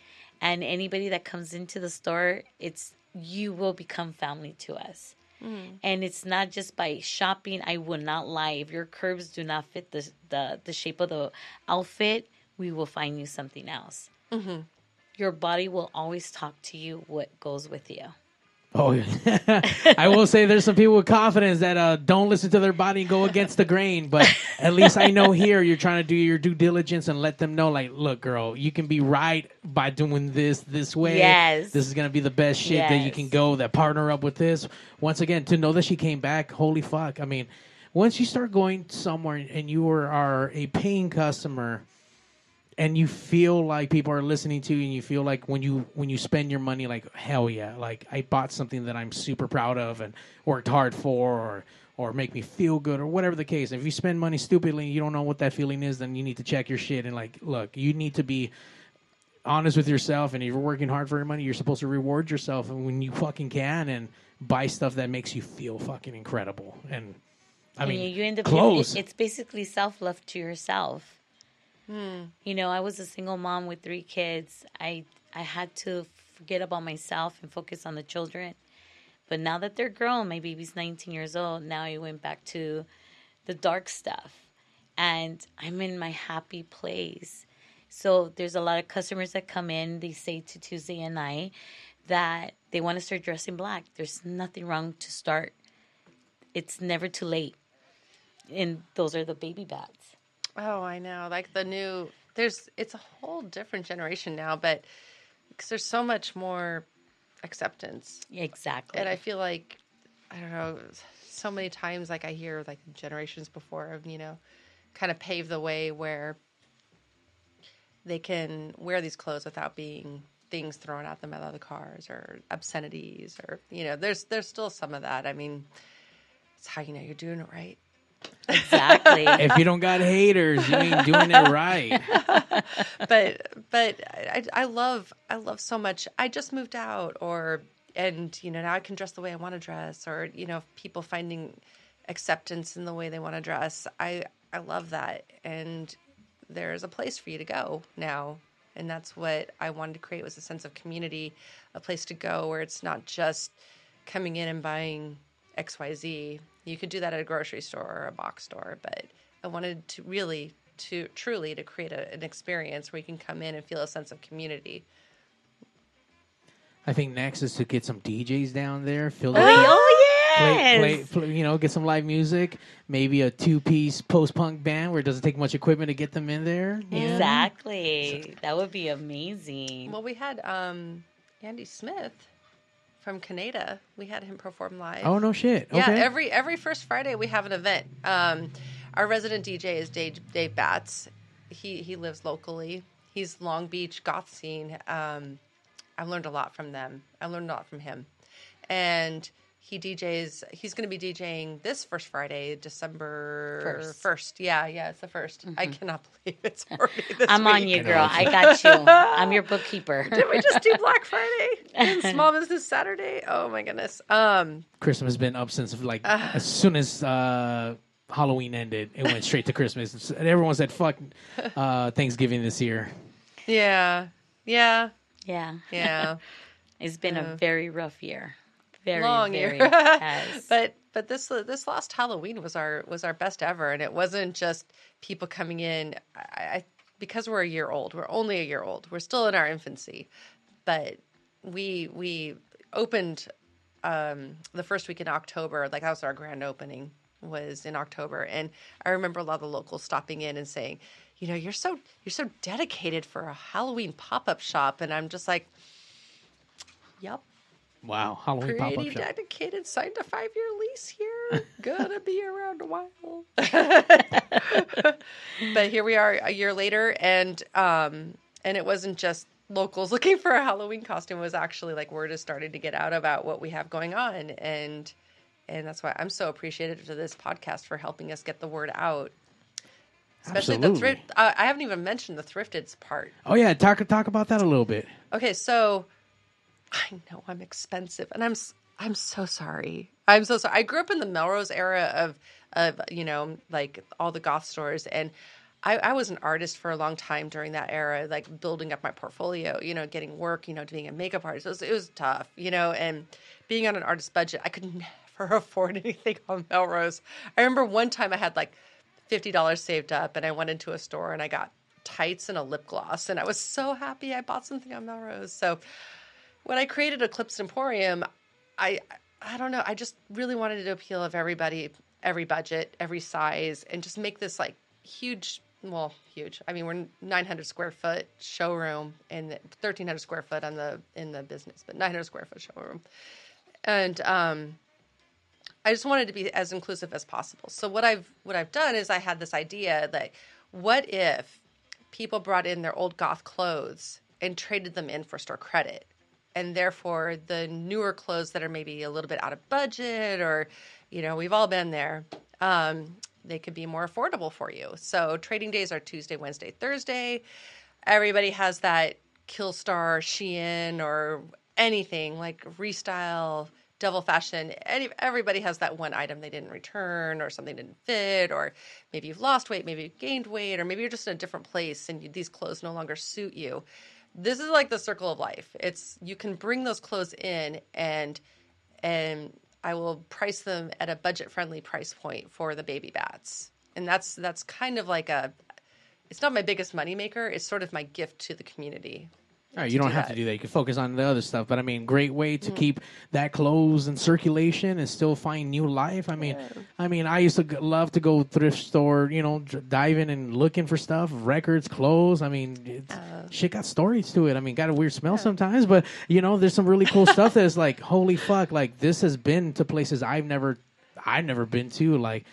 and anybody that comes into the store. It's you will become family to us. Mm. And it's not just by shopping. I will not lie. If your curves do not fit the the, the shape of the outfit, we will find you something else. Mhm. Your body will always talk to you what goes with you. Oh, yeah. I will say there's some people with confidence that uh, don't listen to their body and go against the grain. But at least I know here you're trying to do your due diligence and let them know, like, look, girl, you can be right by doing this this way. Yes. This is gonna be the best shit that you can go. That partner up with this. Once again, to know that she came back, holy fuck! I mean, once you start going somewhere and you are a paying customer and you feel like people are listening to you and you feel like when you when you spend your money like hell yeah like i bought something that i'm super proud of and worked hard for or or make me feel good or whatever the case. If you spend money stupidly and you don't know what that feeling is then you need to check your shit and like look you need to be honest with yourself and if you're working hard for your money you're supposed to reward yourself and when you fucking can and buy stuff that makes you feel fucking incredible. And i mean you, you end up clothes. It's basically self love to yourself. Hmm. You know, I was a single mom with three kids. I I had to forget about myself and focus on the children. But now that they're grown, my baby's 19 years old. Now I went back to the dark stuff, and I'm in my happy place. So there's a lot of customers that come in. They say to Tuesday and I that they want to start dressing black. There's nothing wrong to start. It's never too late. And those are the baby bats. Oh, I know. Like the new, there's, it's a whole different generation now, but because there's so much more acceptance. Exactly. And I feel like, I don't know, so many times, like I hear like generations before of, you know, kind of pave the way where they can wear these clothes without being things thrown at them out of the cars or obscenities or, you know, there's, there's still some of that. I mean, it's how you know you're doing it right. Exactly. if you don't got haters you ain't doing it right but but I, I love I love so much. I just moved out, or and you know now I can dress the way I want to dress, or you know people finding acceptance in the way they want to dress. I I love that, and there's a place for you to go now, and that's what I wanted to create was a sense of community, a place to go where it's not just coming in and buying X Y Z. You could do that at a grocery store or a box store, but I wanted to really to truly to create a, an experience where you can come in and feel a sense of community. I think next is to get some DJs down there, fill the oh play, yes. play, play, you know, get some live music, maybe a two-piece post-punk band where it doesn't take much equipment to get them in there. you know? Exactly. That would be amazing. Well, we had um, Andy Smith from Canada. We had him perform live. Oh no shit. Yeah, every every first Friday we have an event. Um, our resident DJ is Dave, Dave Batts. He he lives locally. He's Long Beach goth scene. Um, I've learned a lot from them. I learned a lot from him, and he DJs. He's going to be DJing this first Friday, December First. first. Yeah, yeah, it's the 1st I cannot believe it's already this I'm on you, girl. I got you. I'm your bookkeeper. Did we just do Black Friday and Small Business Saturday? Oh my goodness. Um, Christmas has been up since like Ah. as soon as uh, Halloween ended, it went straight to Christmas. And everyone said "fuck" uh, Thanksgiving this year. yeah, yeah, Yeah. yeah. It's been Yeah. a very rough year. Very long very year. but but this this last Halloween was our was our best ever, and it wasn't just people coming in. I, I because we're a year old. We're only a year old. We're still in our infancy, but we we opened um, the first week in October. Like that was our grand opening was in October, and I remember a lot of the locals stopping in and saying, you know, you're so you're so dedicated for a Halloween pop up shop, and I'm just like, yep. Wow, Halloween pop up Pretty shop. dedicated. Signed a five year lease here. Gonna be around a while. but here we are a year later, and um, and it wasn't just locals looking for a Halloween costume. It was actually like word is starting to get out about what we have going on, and and that's why I'm so appreciative to this podcast for helping us get the word out. Especially the Absolutely. thrift. Uh, I haven't even mentioned the thrifted part. Oh yeah, talk talk about that a little bit. Okay, so I know I'm expensive, and I'm I'm so sorry. I'm so sorry. I grew up in the Melrose era of of you know like all the goth stores, and I, I was an artist for a long time during that era, like building up my portfolio. You know, getting work. You know, being a makeup artist. It was, it was tough. You know, and being on an artist budget, I could never afford anything on Melrose. I remember one time I had like fifty dollars saved up, and I went into a store and I got tights and a lip gloss, and I was so happy I bought something on Melrose. So when I created Eclipsed Emporium, I I don't know. I just really wanted to appeal of everybody, every budget, every size, and just make this like huge. Well, huge. I mean, we're 900 square foot showroom and 1,300 square foot on the in the business, but 900 square foot showroom, and um, I just wanted to be as inclusive as possible. So what I've what I've done is I had this idea that what if people brought in their old goth clothes and traded them in for store credit. And therefore the newer clothes that are maybe a little bit out of budget or you know, we've all been there. Um, they could be more affordable for you. So trading days are Tuesday, Wednesday, Thursday. Everybody has that Killstar, Shein, or anything like Restyle, Devil Fashion. Any, everybody has that one item they didn't return, or something didn't fit, or maybe you've lost weight, maybe you've gained weight, or maybe you're just in a different place and you, these clothes no longer suit you. This is like the circle of life. It's you can bring those clothes in and and I will price them at a budget friendly price point for the baby bats. And that's that's kind of like a it's not my biggest moneymaker, it's sort of my gift to the community. All right, you don't do have that. to do that. You can focus on the other stuff. But I mean, great way Mm. to keep that clothes in circulation and still find new life. I mean, I mean, I used to g- love to go thrift store, you know, dr- diving and looking for stuff, records, clothes. I mean, it's, Uh. shit got stories to it. I mean, got a weird smell sometimes, but you know, there's some really cool stuff that's like, holy fuck, like this has been to places I've never, I've never been to. Like,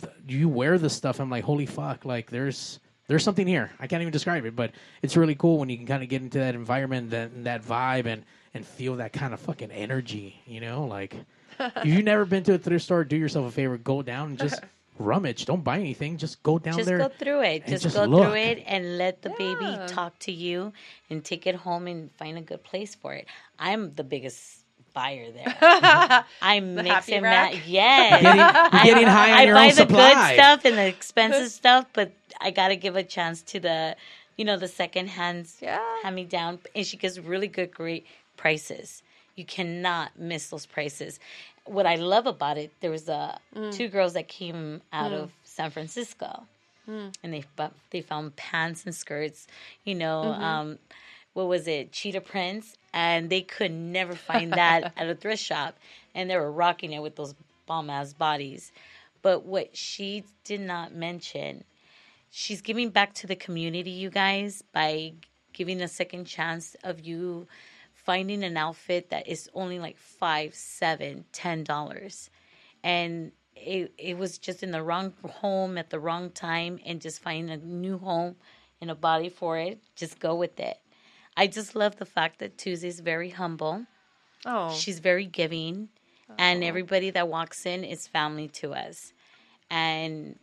th- you wear this stuff. I'm like, holy fuck, like there's there's something here. I can't even describe it, but it's really cool when you can kind of get into that environment, that that vibe, and and feel that kind of fucking energy. You know, like if you've never been to a thrift store, do yourself a favor, go down and just rummage. Don't buy anything. Just go down just there. go through it. and Just, just go look. through it and let the baby talk to you and take it home and find a good place for it. I'm the biggest buyer there. I mix happy and rack? match. Yes. Getting- you're getting high on I your buy own the supply. good stuff and the expensive stuff, but I got to give a chance to the, you know, the second hands Yeah. hand me down. And she gives really good, great prices. You cannot miss those prices. What I love about it, there was uh, Mm. two girls that came out of San Francisco, Mm. and they they found pants and skirts. You know, Mm-hmm. um, what was it, cheetah prints, and they could never find that at a thrift shop, and they were rocking it with those bomb ass bodies. But what she did not mention, she's giving back to the community, you guys, by giving a second chance of you finding an outfit that is only like five, seven, ten dollars, and it it was just in the wrong home at the wrong time, and just finding a new home and a body for it. Just go with it. I just love the fact that Tuesday's very humble. Oh, She's very giving, and oh. everybody that walks in is family to us. And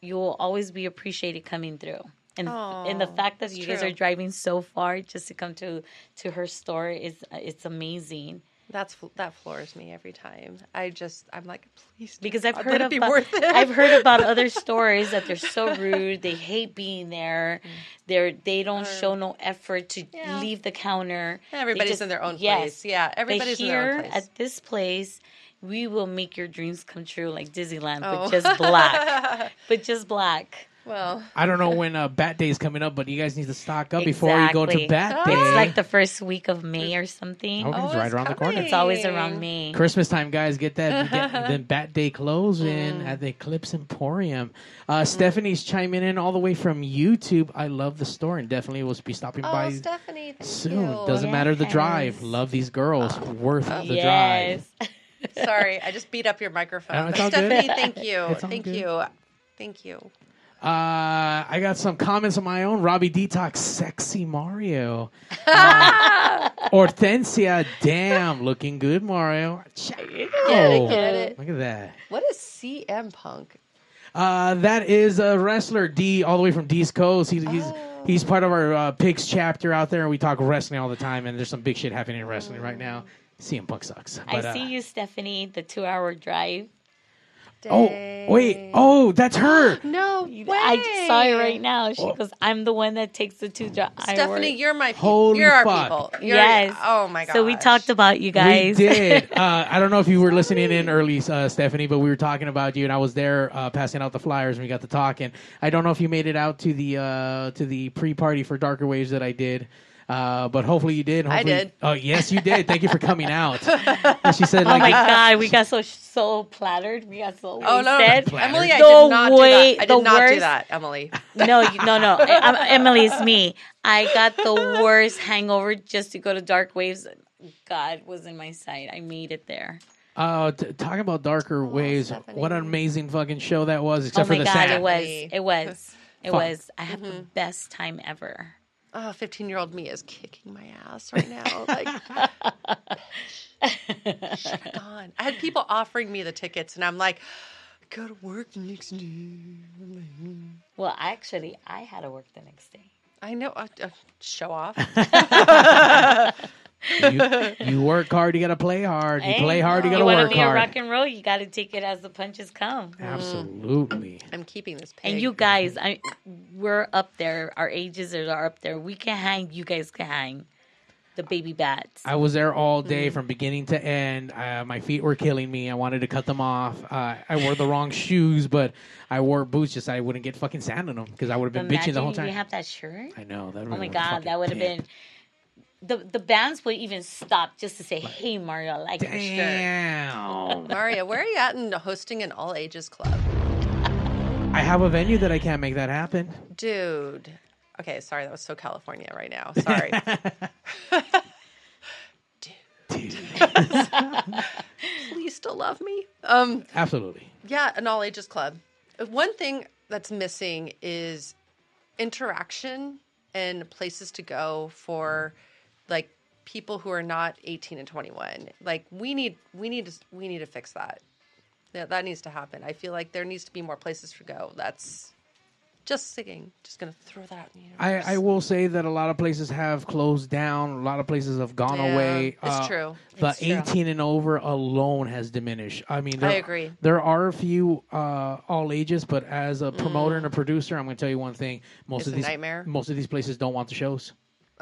you'll always be appreciated coming through. And and the oh, fact that you guys are driving so far just to come to to her store is it's amazing. That's that floors me every time. I just I'm like, please, Because I've heard about. I've heard about other stories that they're so rude. They hate being there. Mm. They're they don't show no effort to Yeah. leave the counter. Everybody's just- in their own yes. place. Yeah, everybody's in their own place. at this place, we will make your dreams come true like Disneyland, Oh. but just black. but just black. Well, I don't know when uh, Bat Day is coming up, but you guys need to stock up before you go to Exactly. Bat Day. It's like the first week of May or something. Okay, it's Oh, right it's around the corner. It's always around May. Christmas time, guys, get that get them Bat Day clothes Mm. at the Eclipsed Emporium. Uh, Stephanie's chiming in all the way from YouTube. I love the store and definitely will be stopping oh, by Stephanie, thank soon. you. Doesn't matter the drive. Yes. Love these girls. Worth the yes. drive. Sorry, I just beat up your microphone. No, it's all good. Stephanie, thank you, It's all thank good. you, thank you. Uh, I got some comments of my own. Robbie Detox, sexy Mario. Uh, Hortensia, damn, looking good, Mario. Ciao. Get it, get it. Look at that. What is CM Punk? Uh, that is a wrestler D, all the way from D's Coast. He's he's, Oh. he's part of our uh, Pigs chapter out there. And we talk wrestling all the time, and there's some big shit happening in wrestling right now. CM Punk sucks. I But, uh, see you, Stephanie, the two hour drive. Oh wait! Oh, that's her. No way! I just saw it right now. She Oh. goes, I'm the one that takes the two drive. Stephanie, you're my people. Holy you're our fuck. people. You're, Yes. Oh my god. So we talked about you guys. We did. uh, I don't know if you were listening in early, uh, Stephanie, but we were talking about you, and I was there uh, passing out the flyers, and we got to talking. I don't know if you made it out to the uh, to the pre-party for Darker Waves that I did. Uh, but hopefully you did. I did. Oh yes, you did. Thank you for coming out. And she said, Oh like, my god, we got so so plattered. We got so Oh no, wasted. Emily, I The did not way- do that. I did not do that, Emily. No, you- no, no. I, I'm, Emily, it's me. I got the worst hangover just to go to Dark Waves. God was in my sight. I made it there. uh, t- talking about Darker Waves. What an amazing fucking show that was. Except oh my for the god, sand. it was. It was. It Fuck. was. I had the best time ever. Oh, 15 year old me is kicking my ass right now. Like, should have gone. I had people offering me the tickets, and I'm like, I gotta work the next day. Well, actually, I had to work the next day. I know. Uh, uh, show off. you, you work hard, you gotta play hard. You Hey, play hard, you you gotta want to work be a hard. rock and roll, you got to take it as the punches come. Absolutely. I'm keeping this pig. And you guys, I we're up there. Our ages are up there. We can hang. You guys can hang. The baby bats. I was there all day Mm. from beginning to end. Uh, my feet were killing me. I wanted to cut them off. Uh, I wore the wrong shoes, but I wore boots just so I wouldn't get fucking sand on them because I would have been bitching the whole time. You have that shirt. I know that. Oh my god, that would have been. The the bands would even stop just to say, "Hey Mario, I like your shirt." Damn. Mario, where are you at in hosting an all ages club? I have a venue that I can't make that happen. Dude. Okay, sorry, that was so California right now. Sorry. Dude. Please still love me. Um, Absolutely. yeah, an all ages club. One thing that's missing is interaction and places to go for like people who are not 18 and 21. Like we need we need to we need to fix that. Yeah, that needs to happen. I feel like there needs to be more places to go. That's just singing. Just gonna throw that out in the universe. I, I will say that a lot of places have closed down. A lot of places have gone Yeah, away. Uh, it's true. The It's true. 18 and over alone has diminished. I mean, there, I agree. There are a few uh, all ages, but as a promoter Mm. and a producer, I'm going to tell you one thing: most It's of a these nightmare. most of these places don't want the shows,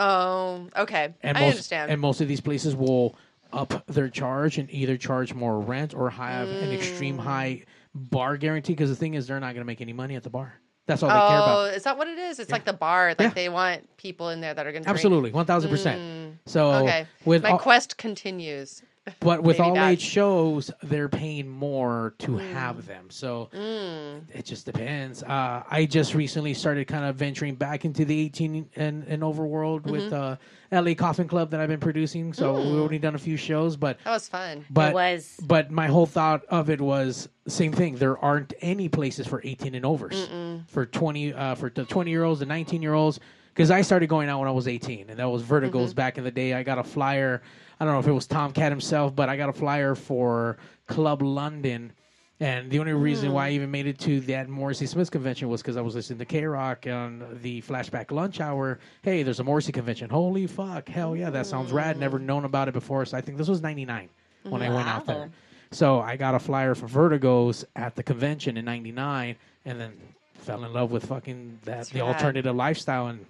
Oh, okay. and I most understand. and most of these places will up their charge and either charge more rent or have an extreme Mm. high bar guarantee. Because the thing is, they're not going to make any money at the bar. That's all oh, they care about. is that what it is? It's like the bar. Like Yeah. they want people in there that are going to Absolutely, one thousand percent. So Okay. with My all- quest continues. But with all that- age shows, they're paying more to Mm. have them. So it just depends. Uh, I just recently started kind of venturing back into the 18 and, and over world with Mhm. uh, LA Coffin Club that I've been producing. So we've only done a few shows, but That was fun. but It was. but my whole thought of it was same thing. There aren't any places for 18 and overs Mm-mm. for 20 uh, for the 20 year olds, the 19 year olds. Because I started going out when I was 18, and that was Vertigo's Mhm. back in the day. I got a flyer. I don't know if it was Tomcat himself, but I got a flyer for Club London. And the only reason why I hmm. even made it to that Morrissey Smith convention was because I was listening to KROQ on the Flashback Lunch Hour. Hey, there's a Morrissey convention. Holy fuck. Hell yeah, that sounds rad. Never hmm. known about it before. So I think this was 99 when I went out there. So I got a flyer for Vertigos at the convention in '99, and then fell in love with fucking that That's the rad. alternative lifestyle, and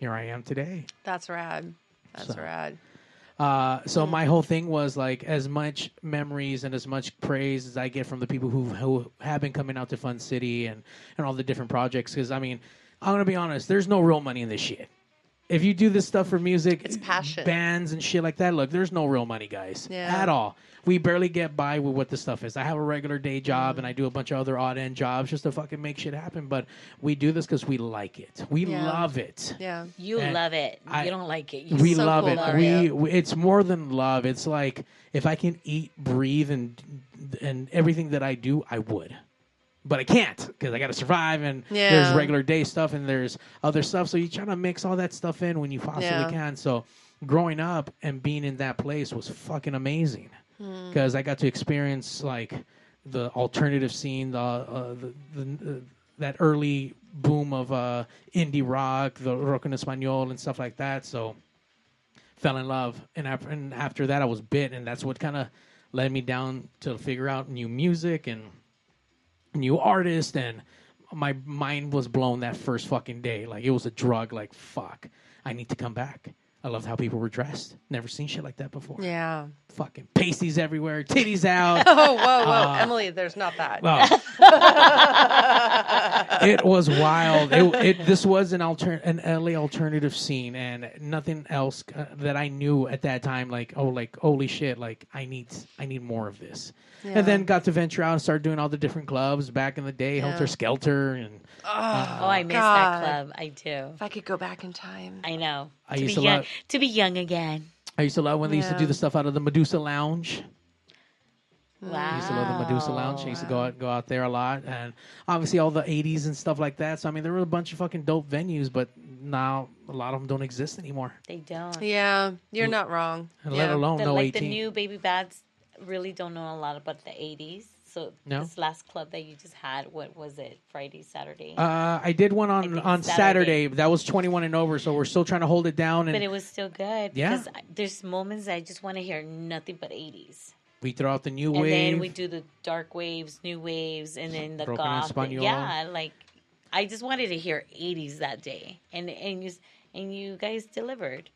here I am today. That's rad. That's So- rad. Uh, so my whole thing was like as much memories and as much praise as I get from the people who who have been coming out to Fun City and and all the different projects. Because I mean, I'm gonna be honest, there's no real money in this shit. If you do this stuff for music, It's passion. bands and shit like that. Look, there's no real money, guys, Yeah. at all. We barely get by with what the stuff is. I have a regular day job mm. and I do a bunch of other odd end jobs just to fucking make shit happen. But we do this because we like it. We Yeah. love it. Yeah. You And love it. I- you don't like it. You we so love cool, it. Mario. We, we it's more than love. It's like if I can eat, breathe, and and everything that I do, I would. But I can't because I got to survive, and there's regular day stuff, and there's other stuff. So you try to mix all that stuff in when you possibly Yeah. can. So growing up and being in that place was fucking amazing Hmm. because I got to experience like the alternative scene, the uh, the, the uh, that early boom of uh, indie rock, the rock en español, and stuff like that. So fell in love, and and after that, I was bit, and that's what kind of led me down to figure out new music and new artist and my mind was blown that first fucking day. Like it was a drug. Like fuck, I need to come back. I loved how people were dressed. Never seen shit like that before. Yeah. Fucking pasties everywhere, titties out. Oh, whoa, whoa. Uh, Emily, there's not that. well, it was wild. It, it this was an alter an LA alternative scene, and nothing else uh, that I knew at that time. Like, oh, like holy shit! Like, I need I need more of this. Yeah. And then got to venture out and start doing all the different clubs back in the day, Yeah. Helter Skelter, and uh, Oh, I miss God. that club. I do. If I could go back in time. I know. I to used be to young, love- to be young again. I used to love when they used to do the stuff out of the Medusa Lounge. Wow. I used to love the Medusa Lounge. I used to go out, go out there a lot, and obviously all the '80s and stuff like that. So I mean, there were a bunch of fucking dope venues, but now a lot of them don't exist anymore. They don't. Yeah, you're not wrong. And yeah. let alone The, no like 18. the new baby bats really don't know a lot about the 80s. So No? this last club that you just had, what was it? Friday, Saturday? Uh, I did one on on Saturday. Saturday. That was 21 and over, so we're still trying to hold it down. And but it was still good. Yeah. Because there's moments I just want to hear nothing but 80s. we throw out the new and wave. And then we do the dark waves, new waves, and then the Broken goth. Yeah, like I just wanted to hear 80s that day, and and you and you guys delivered.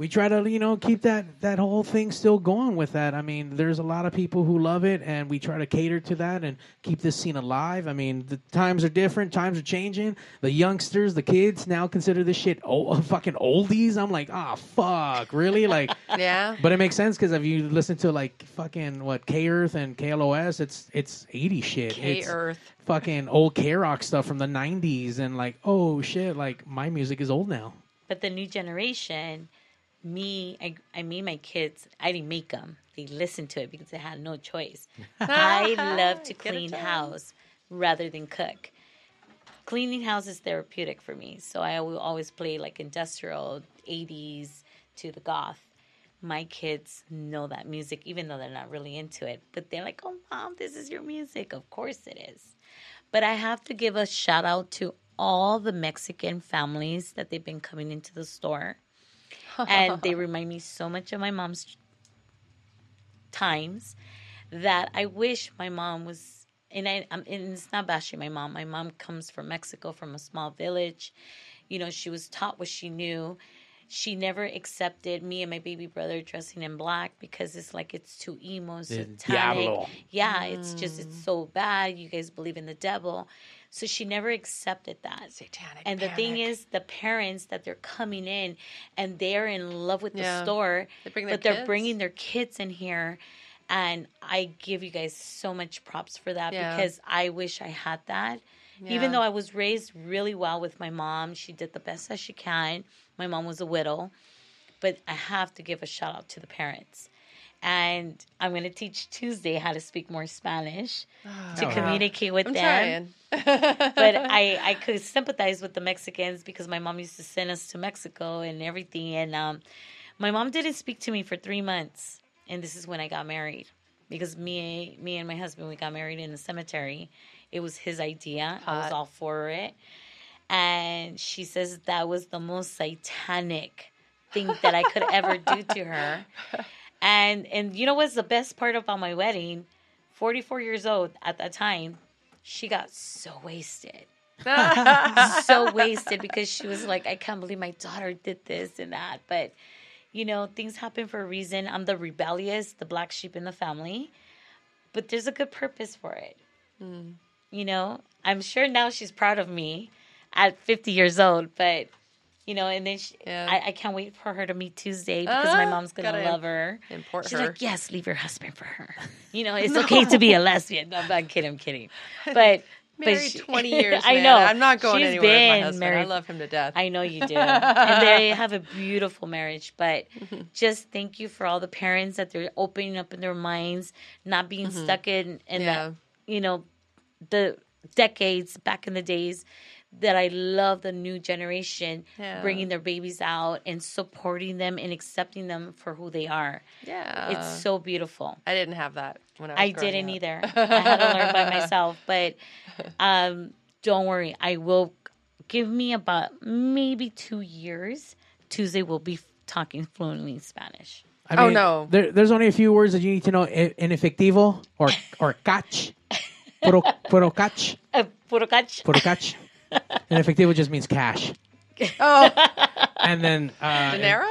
We try to you know keep that that whole thing still going with that i mean there's a lot of people who love it and we try to cater to that and keep this scene alive i mean the times are different times are changing the youngsters the kids now consider this shit old, fucking oldies i'm like ah fuck really like Yeah. but it makes sense because if you listen to like fucking what K Earth and KLOS, it's it's 80 shit. K It's Earth. fucking old KROQ stuff from the 90s, and like oh shit, like my music is old now. But the new generation, me, I, I made my kids. I didn't make them. They listened to it because they had no choice. I love to clean house rather than cook. Cleaning house is therapeutic for me, so I will always play like industrial '80s to the goth. My kids know that music, even though they're not really into it. But they're like, "Oh, mom, this is your music." Of course it is. But I have to give a shout out to all the Mexican families that they've been coming into the store. And they remind me so much of my mom's times that I wish my mom was. And, I, I'm, and it's not bashing my mom. My mom comes from Mexico, from a small village. You know, she was taught what she knew. She never accepted me and my baby brother dressing in black because it's like it's too emo, The satanic. diablo. Yeah, it's just Mm. it's so bad. You guys believe in the devil, so she never accepted that. Satanic. And the thing is, the parents that they're coming in and they're in love with the store, They but they're bringing their kids in here. And I give you guys so much props for that Yeah. because I wish I had that. Yeah. Even though I was raised really well with my mom, she did the best as she can. My mom was a widow, but I have to give a shout out to the parents. And I'm going to teach Tuesday how to speak more Spanish to wow. communicate with I'm them but I, I could sympathize with the Mexicans because my mom used to send us to Mexico and everything. And um, my mom didn't speak to me for three months, and this is when I got married because me, me and my husband we got married in the cemetery. It was his idea. I was all for it, and she says that was the most satanic thing that I could ever do to her. And and you know what's the best part about my wedding? Forty four years old at that time, she got so wasted so wasted because she was like, I can't believe my daughter did this and that. But, you know, things happen for a reason. I'm the rebellious, the black sheep in the family, but there's a good purpose for it. Mm. You know, I'm sure now she's proud of me at 50 years old, but. You know, and then she, Yeah. I, I can't wait for her to meet Tuesday because my Ah, mom's gonna love her. import She's her. like, yes, leave your husband for her. You know, it's okay to be a lesbian. No, I'm not kidding. I'm kidding. But Married she- 20 years. I man. know. I'm not going She's anywhere with my husband. I love him to death. I know you do. and they have a beautiful marriage. But just thank you for all the parents that they're opening up in their minds, not being stuck in, in Yeah. that, you know, the decades back in the days that I love the new generation Yeah. bringing their babies out and supporting them and accepting them for who they are. yeah. it's so beautiful. I didn't have that when I was I didn't up. either. I had to learn by myself. But um, don't worry, I will give me about maybe two years. Tuesday we'll be talking fluently Spanish. I Oh, mean, no. There, there's only a few words that you need to know: I- inefectivo or or catch, puro puro catch, Uh, puro cach. puro catch. Inefectivo just means cash, Oh, and then uh, dinero?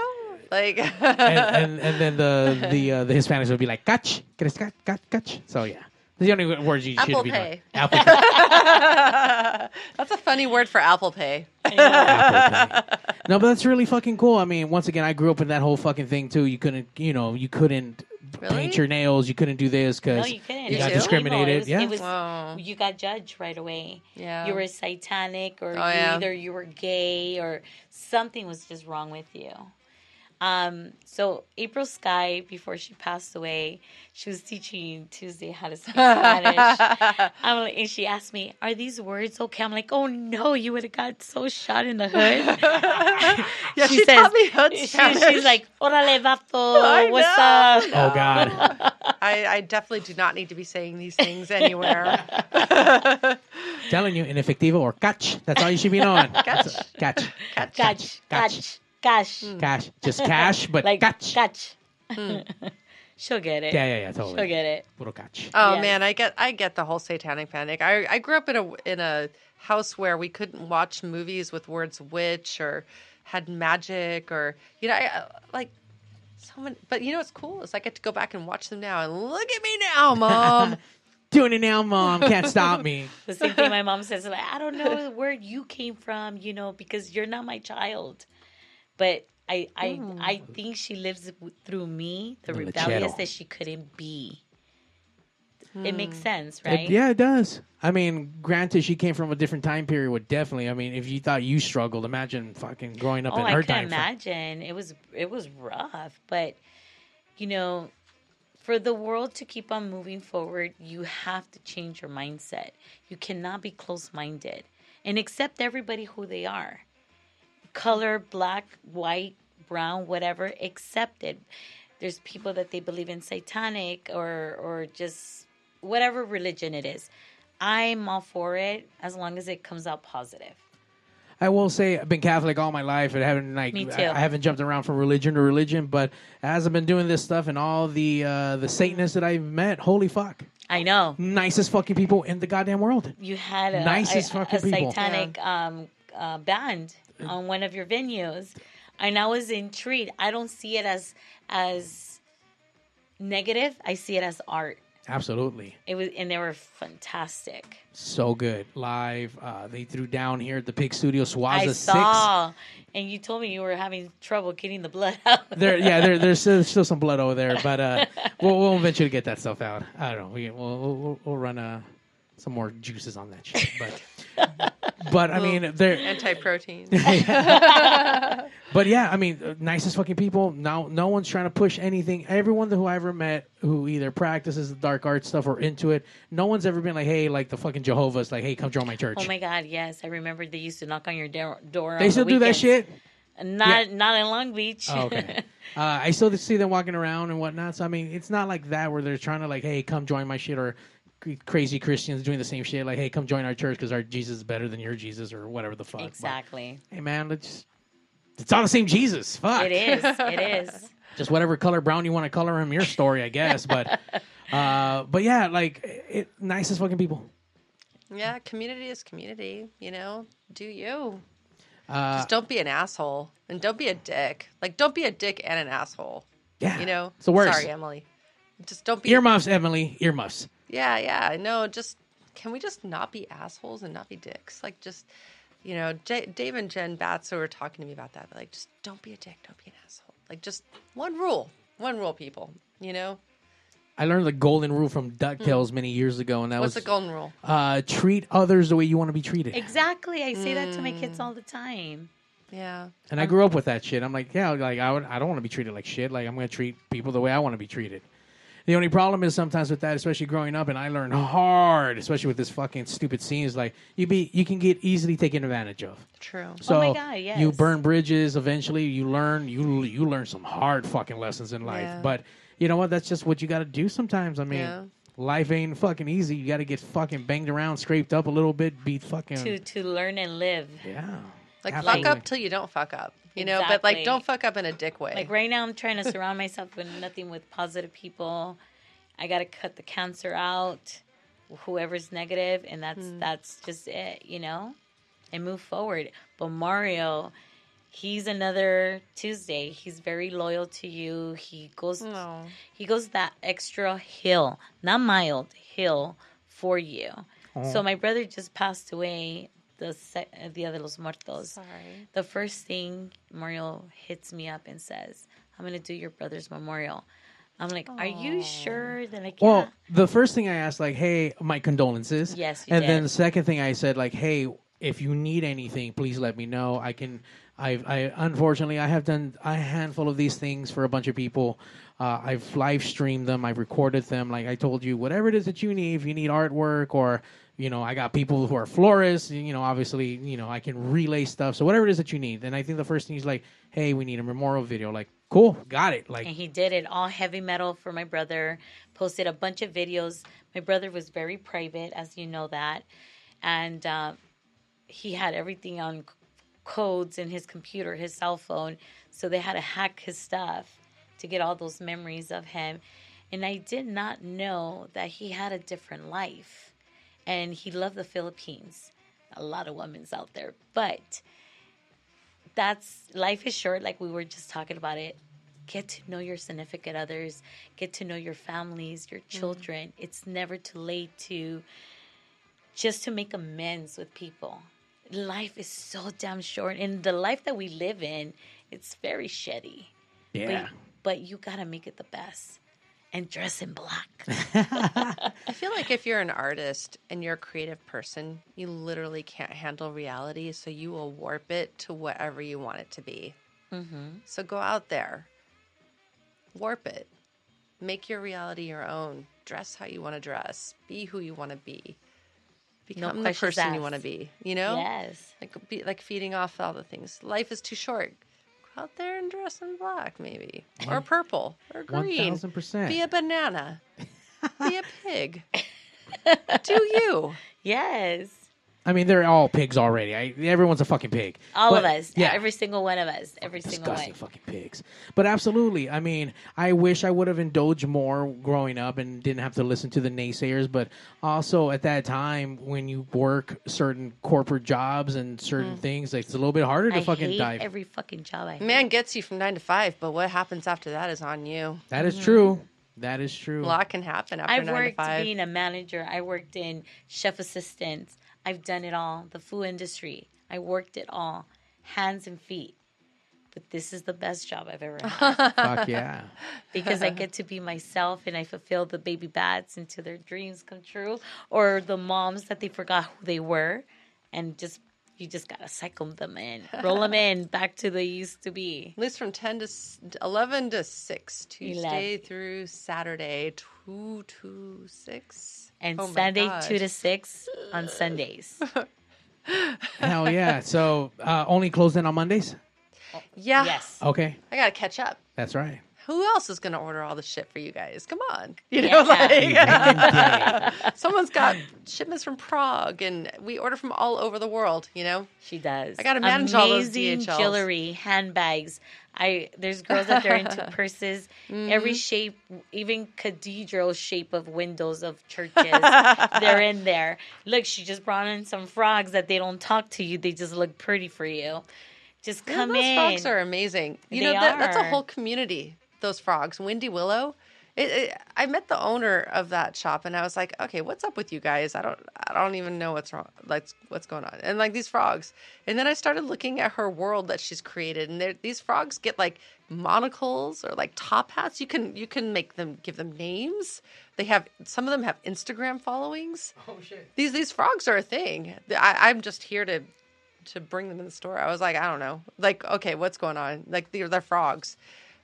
Like, and, and and then the the uh, the Hispanics would be like "cach, ¿Quieres cach, cach, cach?" So yeah, the only words you Apple should be Pay. Apple Pay. That's a funny word for Apple Pay. No, but that's really fucking cool. I mean, once again, I grew up in that whole fucking thing too. You couldn't, you know, you couldn't Really? paint your nails. You couldn't do this No, because you couldn't. you got It was discriminated. illegal. It was, yeah, it was, Wow. you got judged right away. Yeah. You were satanic, or Oh, you, yeah. either you were gay, or something was just wrong with you. Um, so April Sky, before she passed away, she was teaching Tuesday how to speak Spanish. I'm like, and she asked me, "Are these words okay?" I'm like, "Oh no, you would have got so shot in the hood." Yeah, she taught me hood she- she's like, "Órale, vato, I what's up?" Oh God, I, I definitely do not need to be saying these things anywhere. telling you, in efectivo or catch. That's all you should be knowing. Catch. catch, Catch, catch, catch, cash. Mm. cash. Just cash, but like catch. catch. Mm. She'll get it. Yeah, yeah, yeah, totally. She'll get it. Puro catch. Oh Yes. man, I get I get the whole satanic panic. I I grew up in a in a house where we couldn't watch movies with words witch or had magic or you know I, I- like so many. But you know what's cool is I get to go back and watch them now and look at me now, mom. Doing it now, mom. Can't stop me. The same thing my mom says. Like, I don't know where you came from, you know, because you're not my child. But I, I, I think she lives through me, the The rebellious lechero. that she couldn't be. It makes Hmm. sense, It- right? yeah, it does. I mean, granted, she came from a different time period. Would definitely. I mean, if you thought you struggled, imagine fucking growing up Oh, in I her can time. frame. imagine. It was it was rough, but you know, for the world to keep on moving forward, you have to change your mindset. You cannot be close-minded and accept everybody who they are. Color, black, white, brown, whatever, accept it. There's people that they believe in satanic or or just whatever religion it is. I'm all for it as long as it comes out positive. I will say I've been Catholic all my life. and haven't like Me too. I, haven't jumped around from religion to religion, but as I've been doing this stuff and all the uh, the Satanists that I've met, holy fuck, I know. nicest fucking people in the goddamn world. you had a, Nicest a, fucking a people. satanic um, uh, band on one of your venues, and I was intrigued. I don't see it as as negative. I see it as art. Absolutely, It was, and they were fantastic. so good live. Uh, they threw down here at the Pig Studio Swaza I Six. saw, and you told me you were having trouble getting the blood out. There, yeah, there, there's still, still some blood over there, but uh, we'll, we'll eventually get that stuff out. I don't know. We, we'll, we'll, we'll run uh, some more juices on that shit, but but I mean, they're Anti protein. But yeah, I mean, uh, nicest fucking people. Now, no one's trying to push anything. Everyone who I ever met who either practices the dark art stuff or into it, no one's ever been like, "Hey, like the fucking Jehovah's, like, hey, come join my church." Oh my God! Yes, I remember they used to knock on your door. door they on still the do that shit. Not not in Long Beach. Oh, okay. uh, I still see them walking around and whatnot. So I mean, it's not like that where they're trying to like, "Hey, come join my shit," or cr- crazy Christians doing the same shit, like, "Hey, come join our church because our Jesus is better than your Jesus," or whatever the fuck. But, exactly. hey, man, let's. It's all the same Jesus. Fuck. It is. It is. just whatever color brown you want to color him your story, I guess. But uh, but yeah, like it, nicest fucking people. yeah, community is community. You know, do you? Uh, Just don't be an asshole and don't be a dick. Like, don't be a dick and an asshole. yeah, You know, it's the worst. Sorry, Emily. Just don't be. Earmuffs, Emily. Earmuffs. Yeah, yeah. No, just can we just not be assholes and not be dicks? Like, just you know, J- Dave and Jen Batso were talking to me about that. They're like, just don't be a dick, don't be an asshole. Like, just one rule, one rule, people. You know, I learned the golden rule from Ducktales many years ago, and that Hmm. what's was the golden rule? uh, treat others the way you want to be treated. Exactly. I say that to my Mm. kids all the time. Yeah, And I grew up with that shit. I'm like, yeah, like I would, I don't want to be treated like shit. Like I'm going to treat people the way I want to be treated. The only problem is sometimes with that, especially growing up, and I learned hard, especially with this fucking stupid scenes. Like you be, you can get easily taken advantage of. true. Oh so Oh my God, yeah. you burn bridges. Eventually, you learn you you learn some hard fucking lessons in life. Yeah. But you know what? That's just what you got to do sometimes. I mean, Yeah. life ain't fucking easy. You got to get fucking banged around, scraped up a little bit, be fucking To to learn and live. yeah. Like, Absolutely. fuck up till you don't fuck up. You know, but like, don't fuck up in a dick way. Like right now, I'm trying to surround myself with nothing with positive people. I got to cut the cancer out, whoever's negative, and that's Hmm. that's just it, you know, and move forward. But Mario, he's another Tuesday. He's very loyal to you. He goes No. he goes that extra hill, not mild hill for you. Oh. So my brother just passed away the se- uh, Dia de los Muertos. Sorry. The first thing Mario hits me up and says, "I'm gonna do your brother's memorial." I'm like, "Are you sure that I can?" Well, the first thing I asked, like, hey, my condolences. Yes, you and then the second thing I said, like, hey, if you need anything, please let me know. I can. I've, I unfortunately I have done a handful of these things for a bunch of people. Uh, I've live streamed them. I've recorded them. Like I told you, whatever it is that you need, if you need artwork or you know, I got people who are florists. You know, obviously, you know, I can relay stuff. So whatever it is that you need. And I think the first thing is like, hey, we need a memorial video. Like, cool, got it. Like, and he did it all heavy metal for my brother posted a bunch of videos my brother was very private as you know that and uh, he had everything on codes in his computer his cell phone so they had to hack his stuff to get all those memories of him and i did not know that he had a different life and he loved the philippines. A lot of women's out there. But that's life is short like we were just talking about it. Get to know your significant others. Get to know your families your mm-hmm. children. It's never too late to just to make amends with people. Life is so damn short. And the life that we live in it's very shitty. Yeah. but, but you gotta make it the best and dress in black I feel like if you're an artist and you're a creative person, you literally can't handle reality, so you will warp it to whatever you want it to be. mm-hmm. So go out there, warp it, make your reality your own. Dress how you want to dress, be who you want to be, become the questions person you want to be. You know, yes like be like feeding off all the things. Life is too short. Out there and dress in black, maybe, or purple, or green. 1000%. Be a banana. be a pig. Do you? yes I mean, they're all pigs already. I, everyone's a fucking pig. all But, of us Yeah. every single one of us every single disgusting one fucking pigs. But absolutely, I mean, I wish I would have indulged more growing up and didn't have to listen to the naysayers. But also at that time, when you work certain corporate jobs and certain mm. things, like, it's a little bit harder to I fucking hate dive. every fucking job I hate. Man gets you from nine to five, but what happens after that is on you. That is true. Mm-hmm. That is true. A lot can happen after I've nine worked to five. being a manager. I worked in chef assistants. I've done it all. The food industry. I worked it all, hands and feet. But this is the best job I've ever had Fuck yeah. because I get to be myself and I fulfill the baby bats until their dreams come true, or the moms that they forgot who they were, and just you just gotta cycle them in, roll them in back to the used to be. At least from 10 to 11 to 6, Tuesday Eleven. through Saturday, 2 to 6. And Oh Sunday two to six on Sundays. Hell yeah. So uh, only closed in on Mondays? Yeah. Yes. Okay. I got to catch up. That's right. Who else is going to order all the shit for you guys? Come on. You know, Yeah. like, someone's got shipments from Prague and we order from all over the world, you know? She does. I gotta manage all those Amazing DHLs. jewelry, handbags. I there's girls that they're into purses, every Mm-hmm. shape, even cathedral shape of windows of churches. they're in there. Look, she just brought in some frogs that they don't talk to you. They just look pretty for you. Just Yeah, come those in. frogs are amazing. You know, They that, that's a whole community. Those frogs, Windy Willow. It, it, I met the owner of that shop, and I was like, "Okay, what's up with you guys? I don't, I don't even know what's wrong. Like, what's going on?" And like these frogs, and then I started looking at her world that she's created, and these frogs get like monocles or like top hats. You can, you can make them, give them names. They have some of them have Instagram followings. Oh, shit. These these frogs are a thing. I, I'm just here to to bring them in the store. I was like, I don't know. Like, okay, what's going on? Like they're, they're frogs.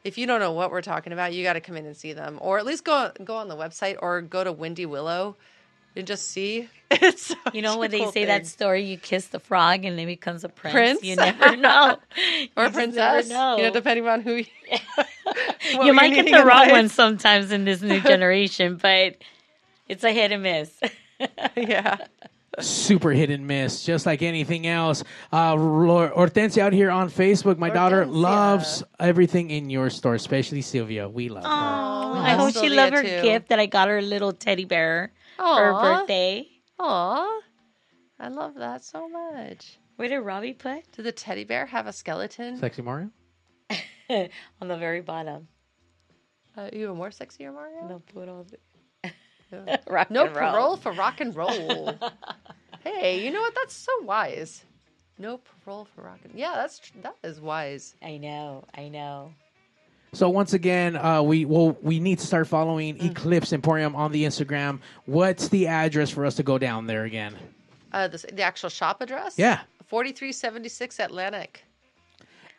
If you don't know what we're talking about, you got to come in and see them, or at least go go on the website or go to Windy Willow and just see. It's You know when they cool say that story, you kiss the frog and it becomes a prince. Prince? You never know. or You princess, know. you know, depending on who. You, you might get the wrong life. one sometimes in this new generation, but it's a hit and miss. yeah. Super hit and miss, just like anything else. Uh, Lor- Hortensia out here on Facebook. My daughter Hortensia. loves everything in your store, especially Sylvia. We love her. I love hope she Sylvia, loved her too. gift that I got her a little teddy bear for her birthday. Aw. I love that so much. Where did Robbie put? Did the teddy bear have a skeleton? Sexy Mario. On the very bottom. Uh, even more sexier, Mario? No, put all the Yeah. Rock no and roll. parole for rock and roll. hey, you know what? That's so wise. No parole for rock and Yeah, that's tr- that is wise. I know, I know. So once again, uh, we well we need to start following Eclipsed Emporium on the Instagram. What's the address for us to go down there again? Uh, the, the actual shop address? Yeah. 4376 Atlantic.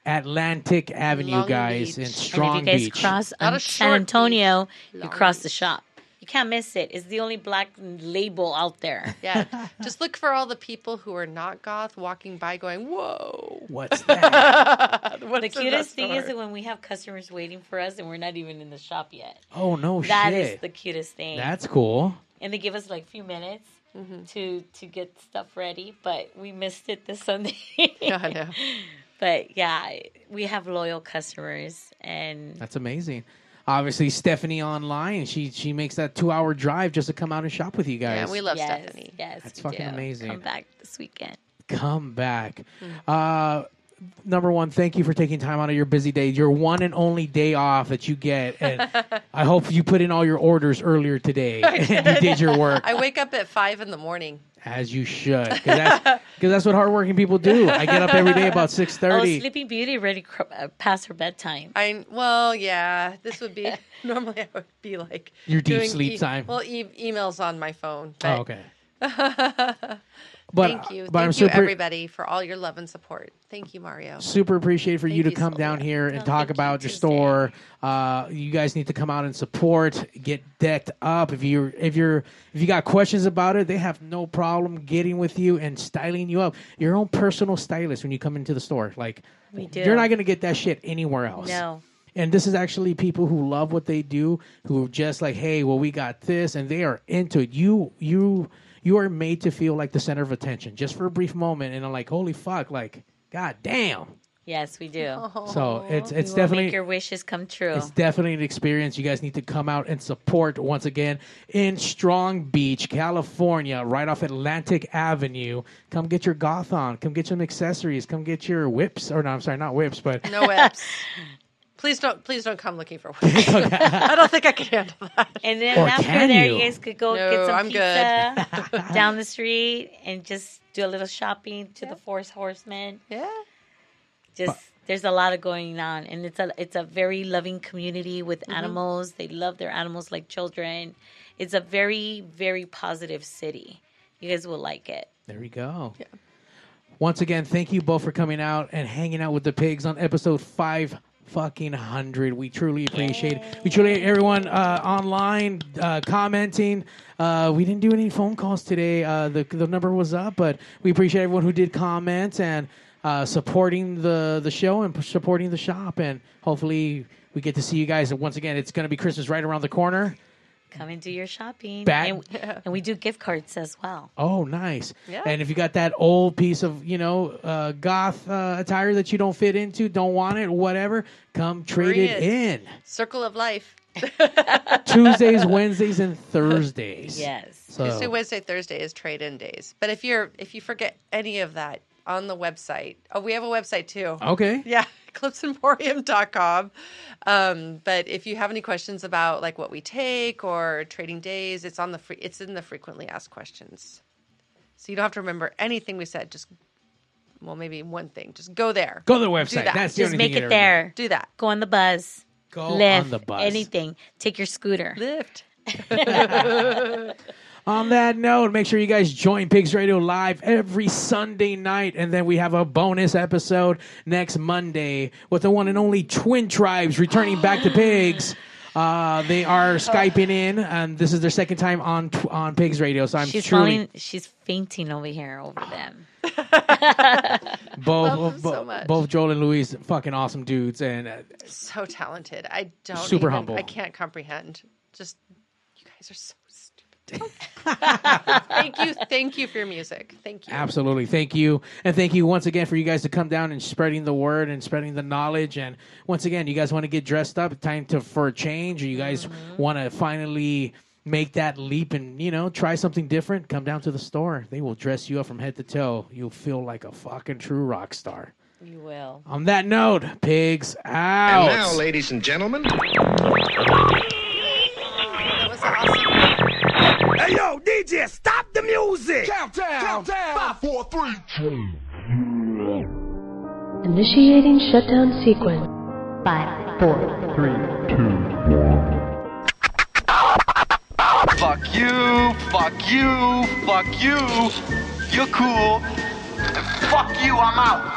Atlantic Avenue, Long guys, Beach. in Strong and if you guys Beach. cross Not on a San Antonio, beach, you long cross the shop. You can't miss it. It's the only black label out there. Yeah. Just look for all the people who are not goth walking by going, whoa. What's that? What's the cutest that thing is that when we have customers waiting for us and we're not even in the shop yet. oh no That is shit! the cutest thing. That's cool. and they give us like a few minutes Mm-hmm. to to get stuff ready, but we missed it this Sunday. Yeah, I know. But yeah, we have loyal customers, and That's amazing. Obviously, Stephanie online. She she makes that two hour drive just to come out and shop with you guys. Yeah, we love yes, Stephanie. yes, That's we fucking do. amazing. Come back this weekend. come back. Mm. Uh, number one, thank you for taking time out of your busy day, your one and only day off that you get. And I hope you put in all your orders earlier today and you did your work I wake up at 5 in the morning. as you should, because that's, 'cause that's what hardworking people do. I get up every day about six Oh, thirty. Sleeping Beauty already cr- uh, past her bedtime. I well, yeah. This would be normally I would be like Your deep doing sleep time. Well, e- emails on my phone. oh, okay. But, Thank you, but I'm thank you, everybody, for all your love and support. Thank you, Mario. super appreciate for you to you, come down here and No, talk thank you, about your store. Uh, you guys need to come out and support, get decked up. If you're if you're if you got questions about it, they have no problem getting with you and styling you up. Your own personal stylist when you come into the store. Like We do. you're not gonna get that shit anywhere else. No. And this is actually people who love what they do, who are just like, hey, well, we got this, and they are into it. You, you, you are made to feel like the center of attention, just for a brief moment, and I'm like, holy fuck, like, god damn. Yes, we do. So it's it's will definitely make your wishes come true. it's definitely an experience. You guys need to come out and support once again in Strong Beach, California, right off Atlantic Avenue. Come get your goth on. Come get some accessories. Come get your whips. Or no, I'm sorry, not whips, but No whips. please don't, please don't come looking for whips. I don't think I can handle that. And then Or after can there, you? you guys could go No, get some I'm pizza down the street and just do a little shopping to the Force Horsemen. Yeah. Just there's a lot of going on, and it's a it's a very loving community with Mm-hmm. animals. They love their animals like children. It's a very very positive city. You guys will like it. There we go. Once again, thank you both for coming out and hanging out with the pigs on episode five fucking hundred. We truly appreciate it. We truly everyone uh, online uh, commenting. Uh, we didn't do any phone calls today. Uh, the the number was up, but we appreciate everyone who did comment and uh, supporting the the show and supporting the shop. And hopefully, we get to see you guys. And once again, it's going to be Christmas right around the corner. Come and do your shopping, Back- and, and we do gift cards as well. Oh, nice. Yeah. And if you got that old piece of, you know, uh, goth uh, attire that you don't fit into, don't want it, whatever, come trade Bring it, it. in. Circle of life. Tuesdays, Wednesdays, and Thursdays. Yes. So, Tuesday, Wednesday, Thursday is trade in days. But if you're if you forget any of that on the website, oh, we have a website too. okay. Yeah, eclipseemporium.com. Um, but if you have any questions about like what we take or trading days, it's on the free, it's in the frequently asked questions. So you don't have to remember anything we said. Just well, maybe one thing. Just go there. Go to the website. that. That's the Just only make thing it gotta remember. there. Do that. Go on the bus. Go Lyft, on the bus. Anything. Take your scooter. Lift. On that note, make sure you guys join Pigz Radio live every Sunday night. And then we have a bonus episode next Monday with the one and only Twin Tribes returning back to Pigs. Uh, they are Skyping in, and this is their second time on on Pigz Radio. So I'm She's truly falling, she's fainting over here over them. both Love them so both, much. both Joel and Luis, fucking awesome dudes, and uh, So talented. I don't Super even- humble. I can't comprehend. Just you guys are so stupid. Thank you, thank you for your music. Thank you. Absolutely. Thank you. And thank you once again for you guys to come down and spreading the word and spreading the knowledge. And once again, you guys want to get dressed up, time to for a change, or you guys Mm-hmm. want to finally make that leap and you know try something different, come down to the store. They will dress you up from head to toe. You'll feel like a fucking true rock star. You will. On that note, pigs out. And now, ladies and gentlemen, DJ, stop the music! Countdown! Countdown! Five, four, three, two. Initiating shutdown sequence. Five, four, three, Fuck you, fuck you, fuck you. You're cool. Fuck you, I'm out.